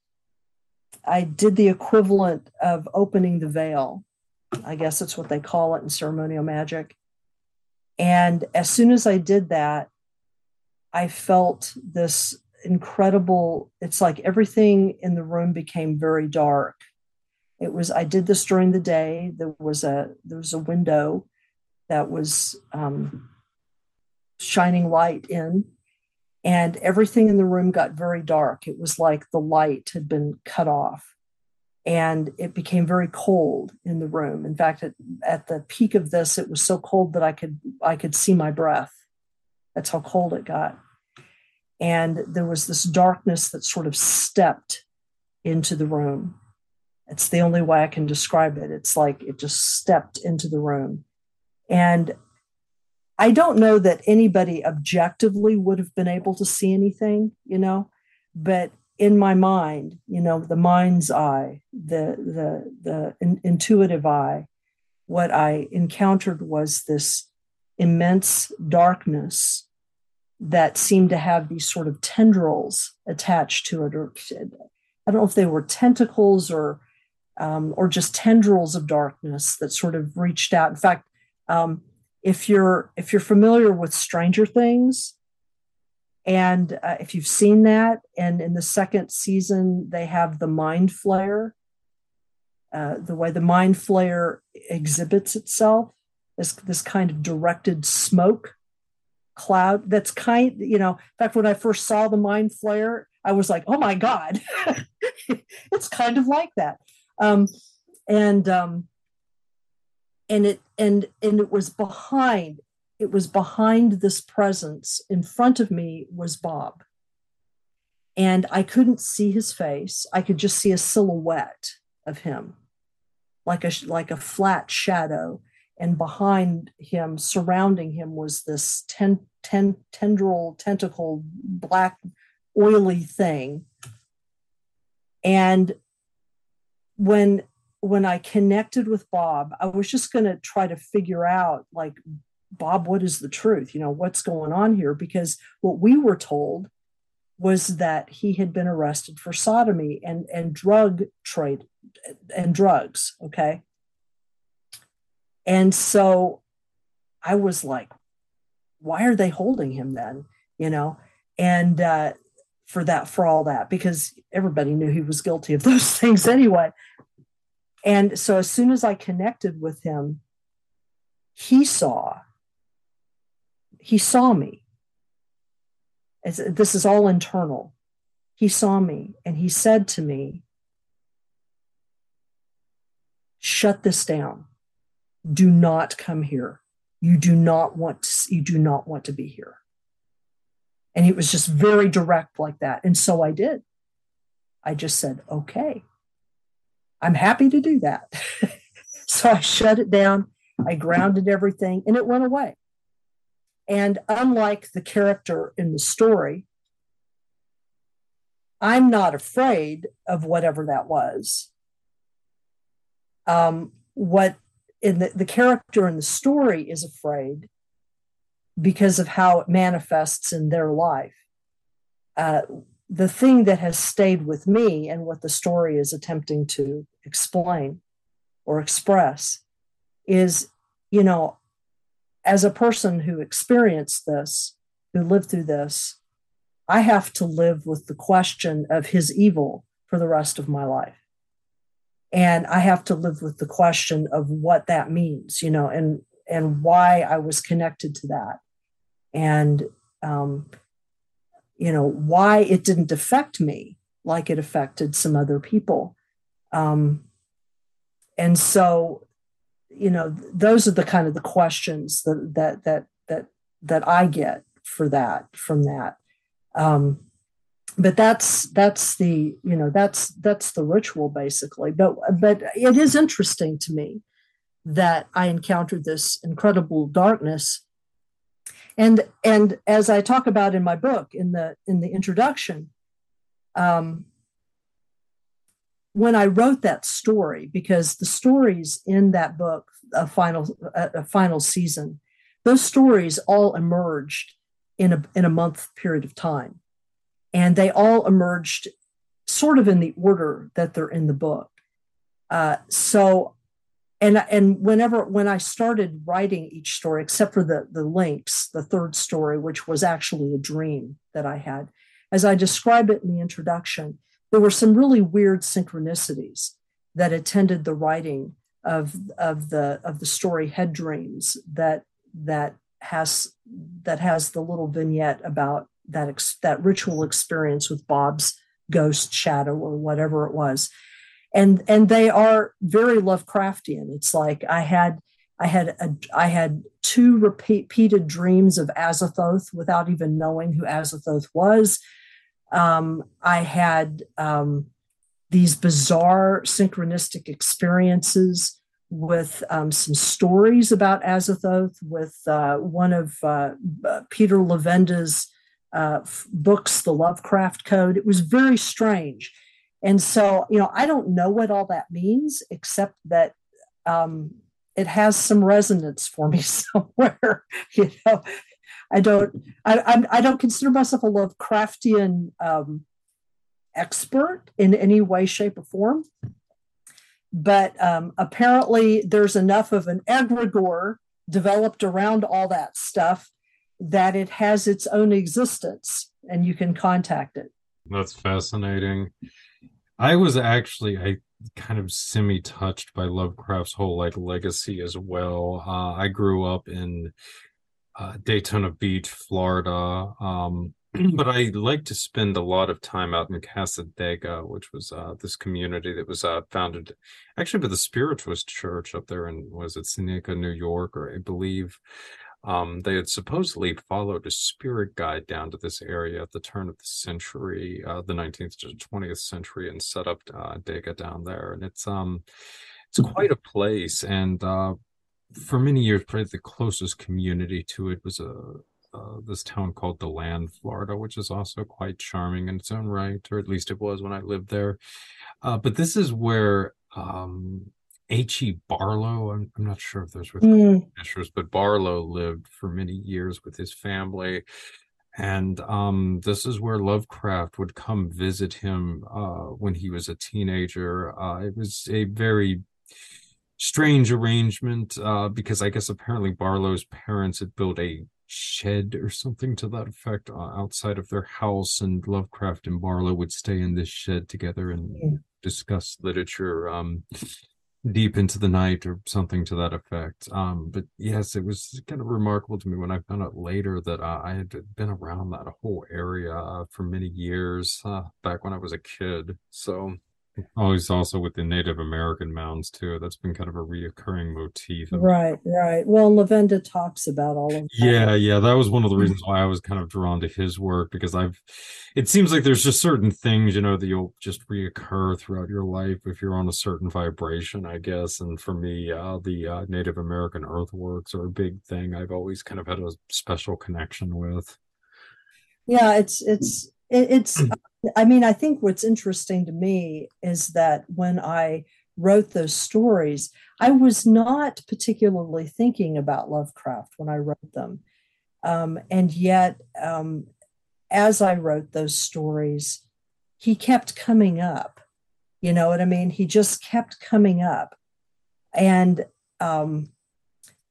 I did the equivalent of opening the veil I guess that's what they call it in ceremonial magic. And as soon as I did that, I felt this incredible, it's like everything in the room became very dark. It was, I did this during the day. There was a, there was a window that was um, shining light in and everything in the room got very dark. It was like the light had been cut off and it became very cold in the room. In fact, at, at the peak of this, it was so cold that I could I could see my breath. That's how cold it got. And there was this darkness that sort of stepped into the room. It's the only way I can describe it. It's like it just stepped into the room. And I don't know that anybody objectively would have been able to see anything, you know, but in my mind, you know, the mind's eye, the the the in, intuitive eye, what I encountered was this immense darkness that seemed to have these sort of tendrils attached to it, or I don't know if they were tentacles or um, or just tendrils of darkness that sort of reached out. In fact, um, if you're if you're familiar with Stranger Things, and uh, if you've seen that, and in the second season, they have the mind flayer. Uh, the way the mind flayer exhibits itself is this kind of directed smoke cloud that's kind you know in fact when i first saw the mind flayer i was like oh my god it's kind of like that um, and um, and it and and it was behind it was behind this presence. In front of me was Bob. And I couldn't see his face. I could just see a silhouette of him, like a, like a flat shadow. And behind him, surrounding him, was this ten, ten, tendril, tentacle, black, oily thing. And when when I connected with Bob, I was just going to try to figure out like Bob, what is the truth? You know, what's going on here? Because what we were told was that he had been arrested for sodomy and, and drug trade and drugs. Okay. And so I was like, why are they holding him then? You know, and uh, for that for all that because everybody knew he was guilty of those things anyway and so as soon as i connected with him he saw he saw me. As, this is all internal. He saw me and he said to me shut this down. Do not come here. You do not want to, you do not want to be here. And it was just very direct like that. And so i did. I just said okay i'm happy to do that. So i shut it down. I grounded everything and it went away. And unlike the character in the story i'm not afraid of whatever that was. Um, what in the, the character in the story is afraid because of how it manifests in their life. Uh, the thing that has stayed with me and what the story is attempting to explain or express is, you know, as a person who experienced this, who lived through this, I have to live with the question of his evil for the rest of my life. And i have to live with the question of what that means you know and and why i was connected to that. And um, you know why it didn't affect me like it affected some other people. Um, and so you know those are the kind of the questions that that that that that i get for that from that. Um, but that's that's the you know that's that's the ritual basically. But but it is interesting to me that i encountered this incredible darkness and and as i talk about in my book in the in the introduction um when i wrote that story because the stories in that book a final a, final season those stories all emerged in a in a month period of time and they all emerged sort of in the order that they're in the book. Uh, so, and and whenever when I started writing each story, except for the the links, the third story, which was actually a dream that I had, as I describe it in the introduction, there were some really weird synchronicities that attended the writing of of the of the story Head Dreams that that has that has the little vignette about that ex- that ritual experience with Bob's ghost shadow or whatever it was, and and they are very Lovecraftian. It's like I had I had a, I had two repeated dreams of Azathoth without even knowing who Azathoth was. Um, I had um, these bizarre synchronistic experiences with um, some stories about Azathoth, with uh, one of uh, Peter Levenda's uh, books, the Lovecraft Code. It was very strange. And so, you know, I don't know what all that means, except that um, it has some resonance for me somewhere. you know, I don't, I, I, I don't consider myself a Lovecraftian um, expert in any way, shape, or form. But um, apparently, there's enough of an egregore developed around all that stuff that it has its own existence and you can contact it. That's fascinating. I was actually I kind of semi touched by Lovecraft's whole like legacy as well. Uh, I grew up in uh, Daytona Beach, Florida. Um, but I like to spend a lot of time out in Cassadaga, which was uh, this community that was uh, founded actually by the Spiritualist Church up there in was it Seneca, New York, or I believe. Um, they had supposedly followed a spirit guide down to this area at the turn of the century, uh, the 19th to 20th century, and set up uh, Dega down there. And it's um, it's quite a place. And uh, for many years, probably the closest community to it was a uh, this town called DeLand, Florida, which is also quite charming in its own right, or at least it was when I lived there. Uh, but this is where um, H.E. Barlow. I'm, I'm, not sure if there's with mm. but Barlow lived for many years with his family. And um, this is where Lovecraft would come visit him uh, when he was a teenager. Uh, it was a very strange arrangement uh, because I guess apparently Barlow's parents had built a shed or something to that effect uh, outside of their house, and Lovecraft and Barlow would stay in this shed together and Yeah. discuss literature. Um, deep into the night or something to that effect. Um, but yes, it was kind of remarkable to me when I found out later that uh, I had been around that whole area uh, for many years uh, back when I was a kid. So always also with the Native American mounds too. That's been kind of a reoccurring motif. Right, right. Well, Levenda talks about all of that. yeah, yeah, that was one of the reasons why I was kind of drawn to his work because I've it seems like there's just certain things, you know, that you'll just reoccur throughout your life if you're on a certain vibration, I guess. And for me, uh the uh, Native American earthworks are a big thing I've always kind of had a special connection with. Yeah, it's it's it, it's I mean, I think what's interesting to me is that when I wrote those stories, I was not particularly thinking about Lovecraft when I wrote them. Um, and yet, um, as I wrote those stories, he kept coming up. You know what I mean? He just kept coming up. And um,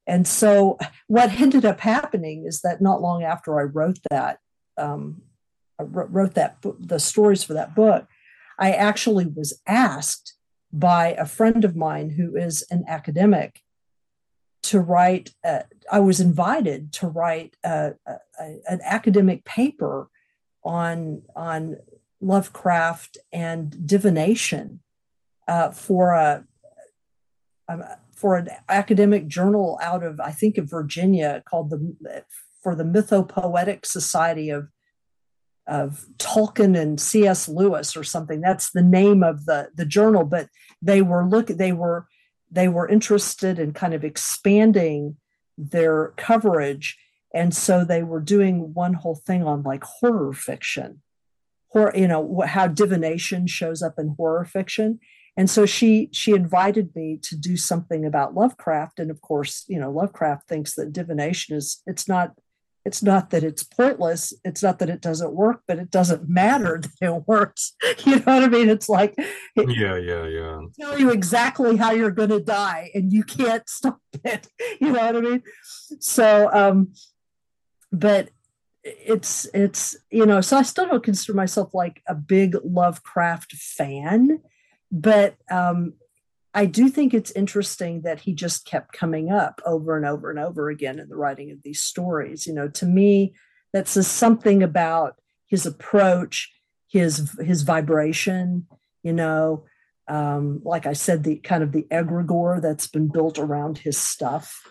and so what ended up happening is that not long after I wrote that, um, wrote that the stories for that book, I actually was asked by a friend of mine who is an academic to write. Uh, I was invited to write a, a, an academic paper on on Lovecraft and divination uh, for a, a for an academic journal out of I think of Virginia called the for the Mythopoetic Society of of Tolkien and C.S. Lewis or something. That's the name of the the journal. But they were look they were they were interested in kind of expanding their coverage, and so they were doing one whole thing on like horror fiction, horror you know how divination shows up in horror fiction. And so she she invited me to do something about Lovecraft, and of course, you know, Lovecraft thinks that divination is it's not it's not that it's pointless. It's not that it doesn't work but it doesn't matter that it works. You know what i mean? It's like Yeah, yeah, yeah. tell you exactly how you're going to die and you can't stop it. You know what i mean? So um but it's it's you know so i still don't consider myself like a big lovecraft fan but um I do think it's interesting that he just kept coming up over and over and over again in the writing of these stories. You know, to me, that says something about his approach, his his vibration. You know, um, like I said, the kind of the egregore that's been built around his stuff.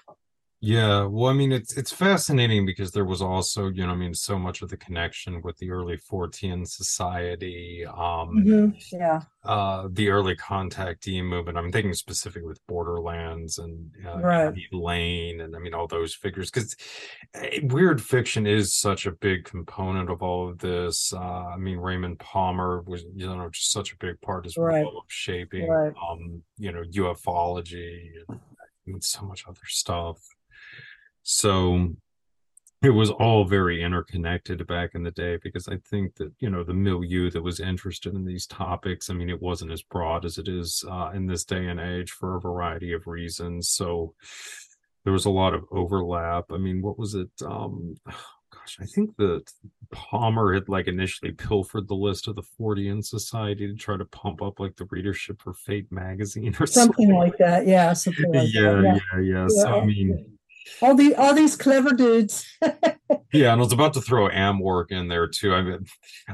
Yeah, well, I mean, it's it's fascinating because there was also, you know, I mean, so much of the connection with the early Fortean society, um, Mhm, Yeah, uh, the early contactee movement. I'm thinking specifically with Borderlands and uh, Right. Layne, and I mean all those figures. Because weird fiction is such a big component of all of this. Uh, I mean, Raymond Palmer was, you know, just such a big part as Right. well of shaping, Right. um, you know, ufology and I so much other stuff. So it was all very interconnected back in the day because I think that, you know, the milieu that was interested in these topics, I mean, it wasn't as broad as it is uh, in this day and age for a variety of reasons. So there was a lot of overlap. I mean, what was it? Um, gosh, I think that Palmer had like initially pilfered the list of the Fortean Society to try to pump up like the readership for Fate magazine or something like that. Yeah, something like yeah, that. yeah, yeah. So I Yeah. mean, all the all these clever dudes. yeah, and I was about to throw AMORC in there too. I mean,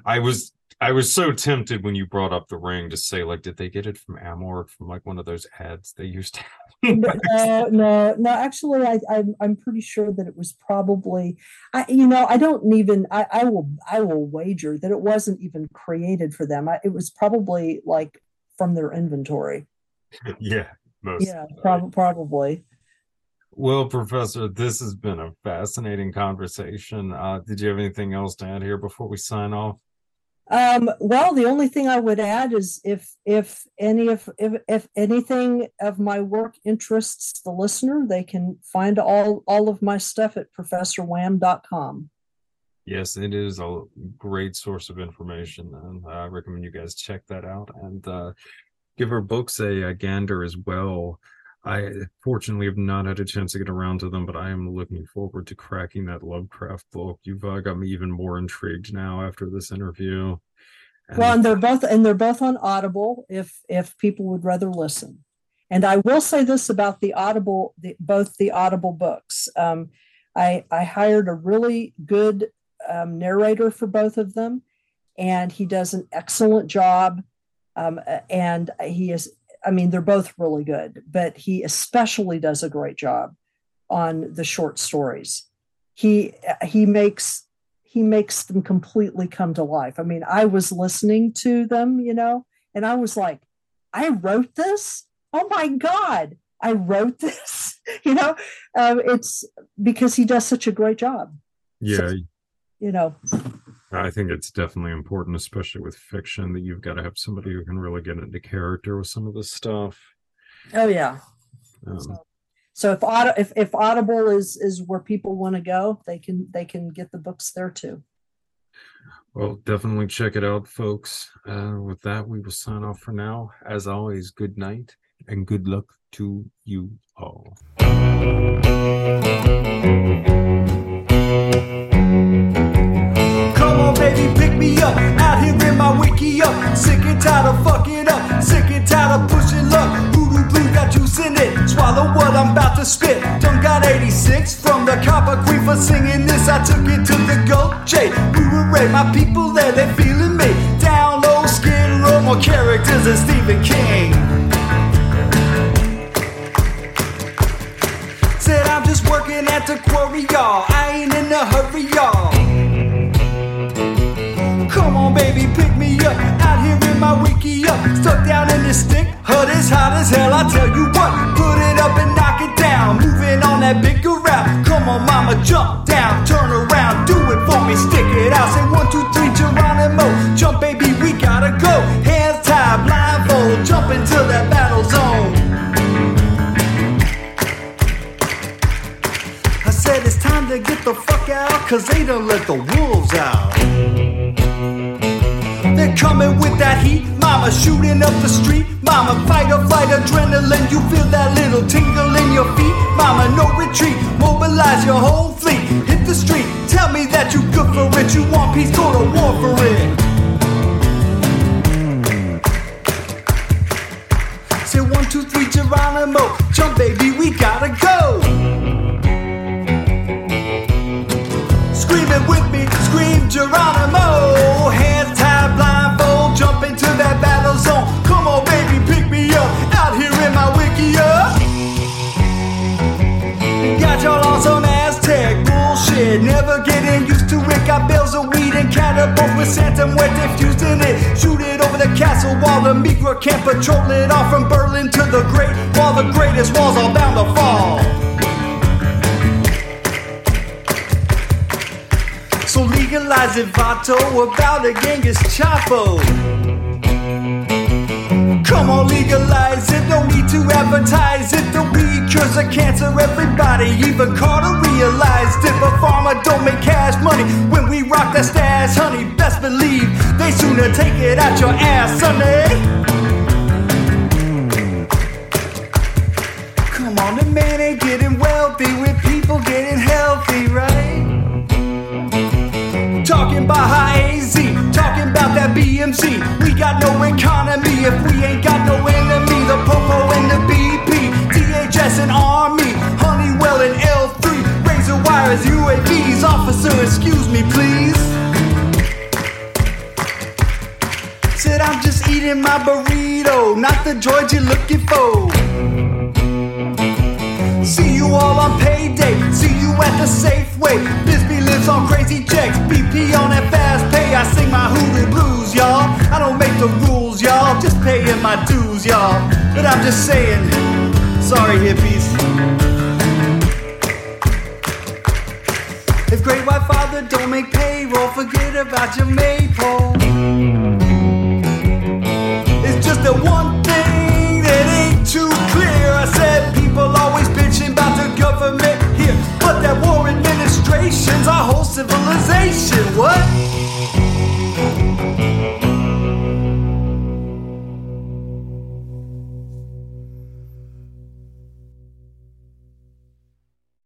I was I was so tempted when you brought up the ring to say like, did they get it from AMORC from like one of those ads they used to have? no, no, no. Actually, I, I'm I'm pretty sure that it was probably. I, you know, I don't even. I, I will I will wager that it wasn't even created for them. I, it was probably like from their inventory. yeah, most. Yeah, prob- probably. Well, Professor, this has been a fascinating conversation. Uh, did you have anything else to add here before we sign off? Um, well, the only thing I would add is if if any of if, if anything of my work interests the listener, they can find all all of my stuff at professorwham.com. Yes, it is a great source of information, and I recommend you guys check that out and uh, give her books a, a gander as well. I fortunately have not had a chance to get around to them, but I am looking forward to cracking that Lovecraft book. You've uh, got me even more intrigued now after this interview. And well, and they're both and they're both on Audible if if people would rather listen. And I will say this about the Audible, the, both the Audible books. Um, I I hired a really good um, narrator for both of them, and he does an excellent job. Um, and he is, I mean, they're both really good, but he especially does a great job on the short stories. He he makes he makes them completely come to life. I mean, I was listening to them, you know, and I was like, I wrote this. Oh my god, I wrote this. you know, um, it's because he does such a great job. Yeah, so, you know. I think it's definitely important, especially with fiction, that you've got to have somebody who can really get into character with some of this stuff. Oh yeah. Um, so, so, if, if if Audible is is where people want to go, they can they can get the books there too. Well, definitely check it out, folks. Uh, with that, we will sign off for now. As always, good night and good luck to you all. Me up. Out here in my wickiup. Sick and tired of fucking up. Sick and tired of pushing luck. Voodoo blue got juice in it. Swallow what I'm about to spit. Done got 86 from the Copper Queen for singing this. I took it to the Gold J. We were right, my people there, they feeling me. Down low, skin row, more characters than Stephen King. Said I'm just working at the quarry, y'all. I ain't in a hurry, y'all. Baby, pick me up. Out here in my wickiup. Stuck down in this stick. Hut is hot as hell, I tell you what. Put it up and knock it down. Moving on that bigger route. Come on, mama, jump down. Turn around, do it for me. Stick it out. Say one, two, three, Geronimo. Jump, baby, we gotta go. Hands tied, blindfold. Jump into that battle zone. I said it's time to get the fuck out, cause they done let the wolves out. They're coming with that heat. Mama shooting up the street. Mama fight or flight adrenaline. You feel that little tingle in your feet. Mama no retreat. Mobilize your whole fleet. Hit the street. Tell me that you good for it. You want peace, go to war for it. Say one, two, three, Geronimo. Jump, baby, we gotta go. Screaming with me, scream Geronimo. Hands that battle zone. Come on, baby, pick me up. Out here in my wickiup. Got y'all on some Aztec bullshit. Never getting used to it. Got bales of weed and catapults with Santa Muerte fused in it. Shoot it over the castle wall. The Migra can't patrol it all from Berlin to the Great Wall. The greatest walls are bound to fall. So legalize it, Vato, about a Genghis Chapo. Come on, legalize it, no need to advertise it. The weed cures the cancer, everybody, even Carter realized it. But pharma don't make cash money when we rock that stash, honey. Best believe they sooner take it out your ass, Sonny. Come on, the man ain't getting wealthy with people getting healthy, right? Talking about high AZ, talking about that BMC. We got no economy if we ain't got no enemy. The Popo and the BP, DHS and Army, Honeywell and L3, razor wires, UAVs. Officer, excuse me, please. Said I'm just eating my burrito, not the droid you're looking for. See you all on payday. See you at the Safeway. Bisbee lives on crazy checks. BP on that fast pay. I sing my hoodoo blues, y'all. I don't make the rules, y'all. Just paying my dues, y'all. But I'm just saying, sorry, hippies. If Great White Father don't make payroll, forget about your maypole. It's just the one thing that ain't too clear. I said people always bitching about the government but that war administration's our whole civilization. What?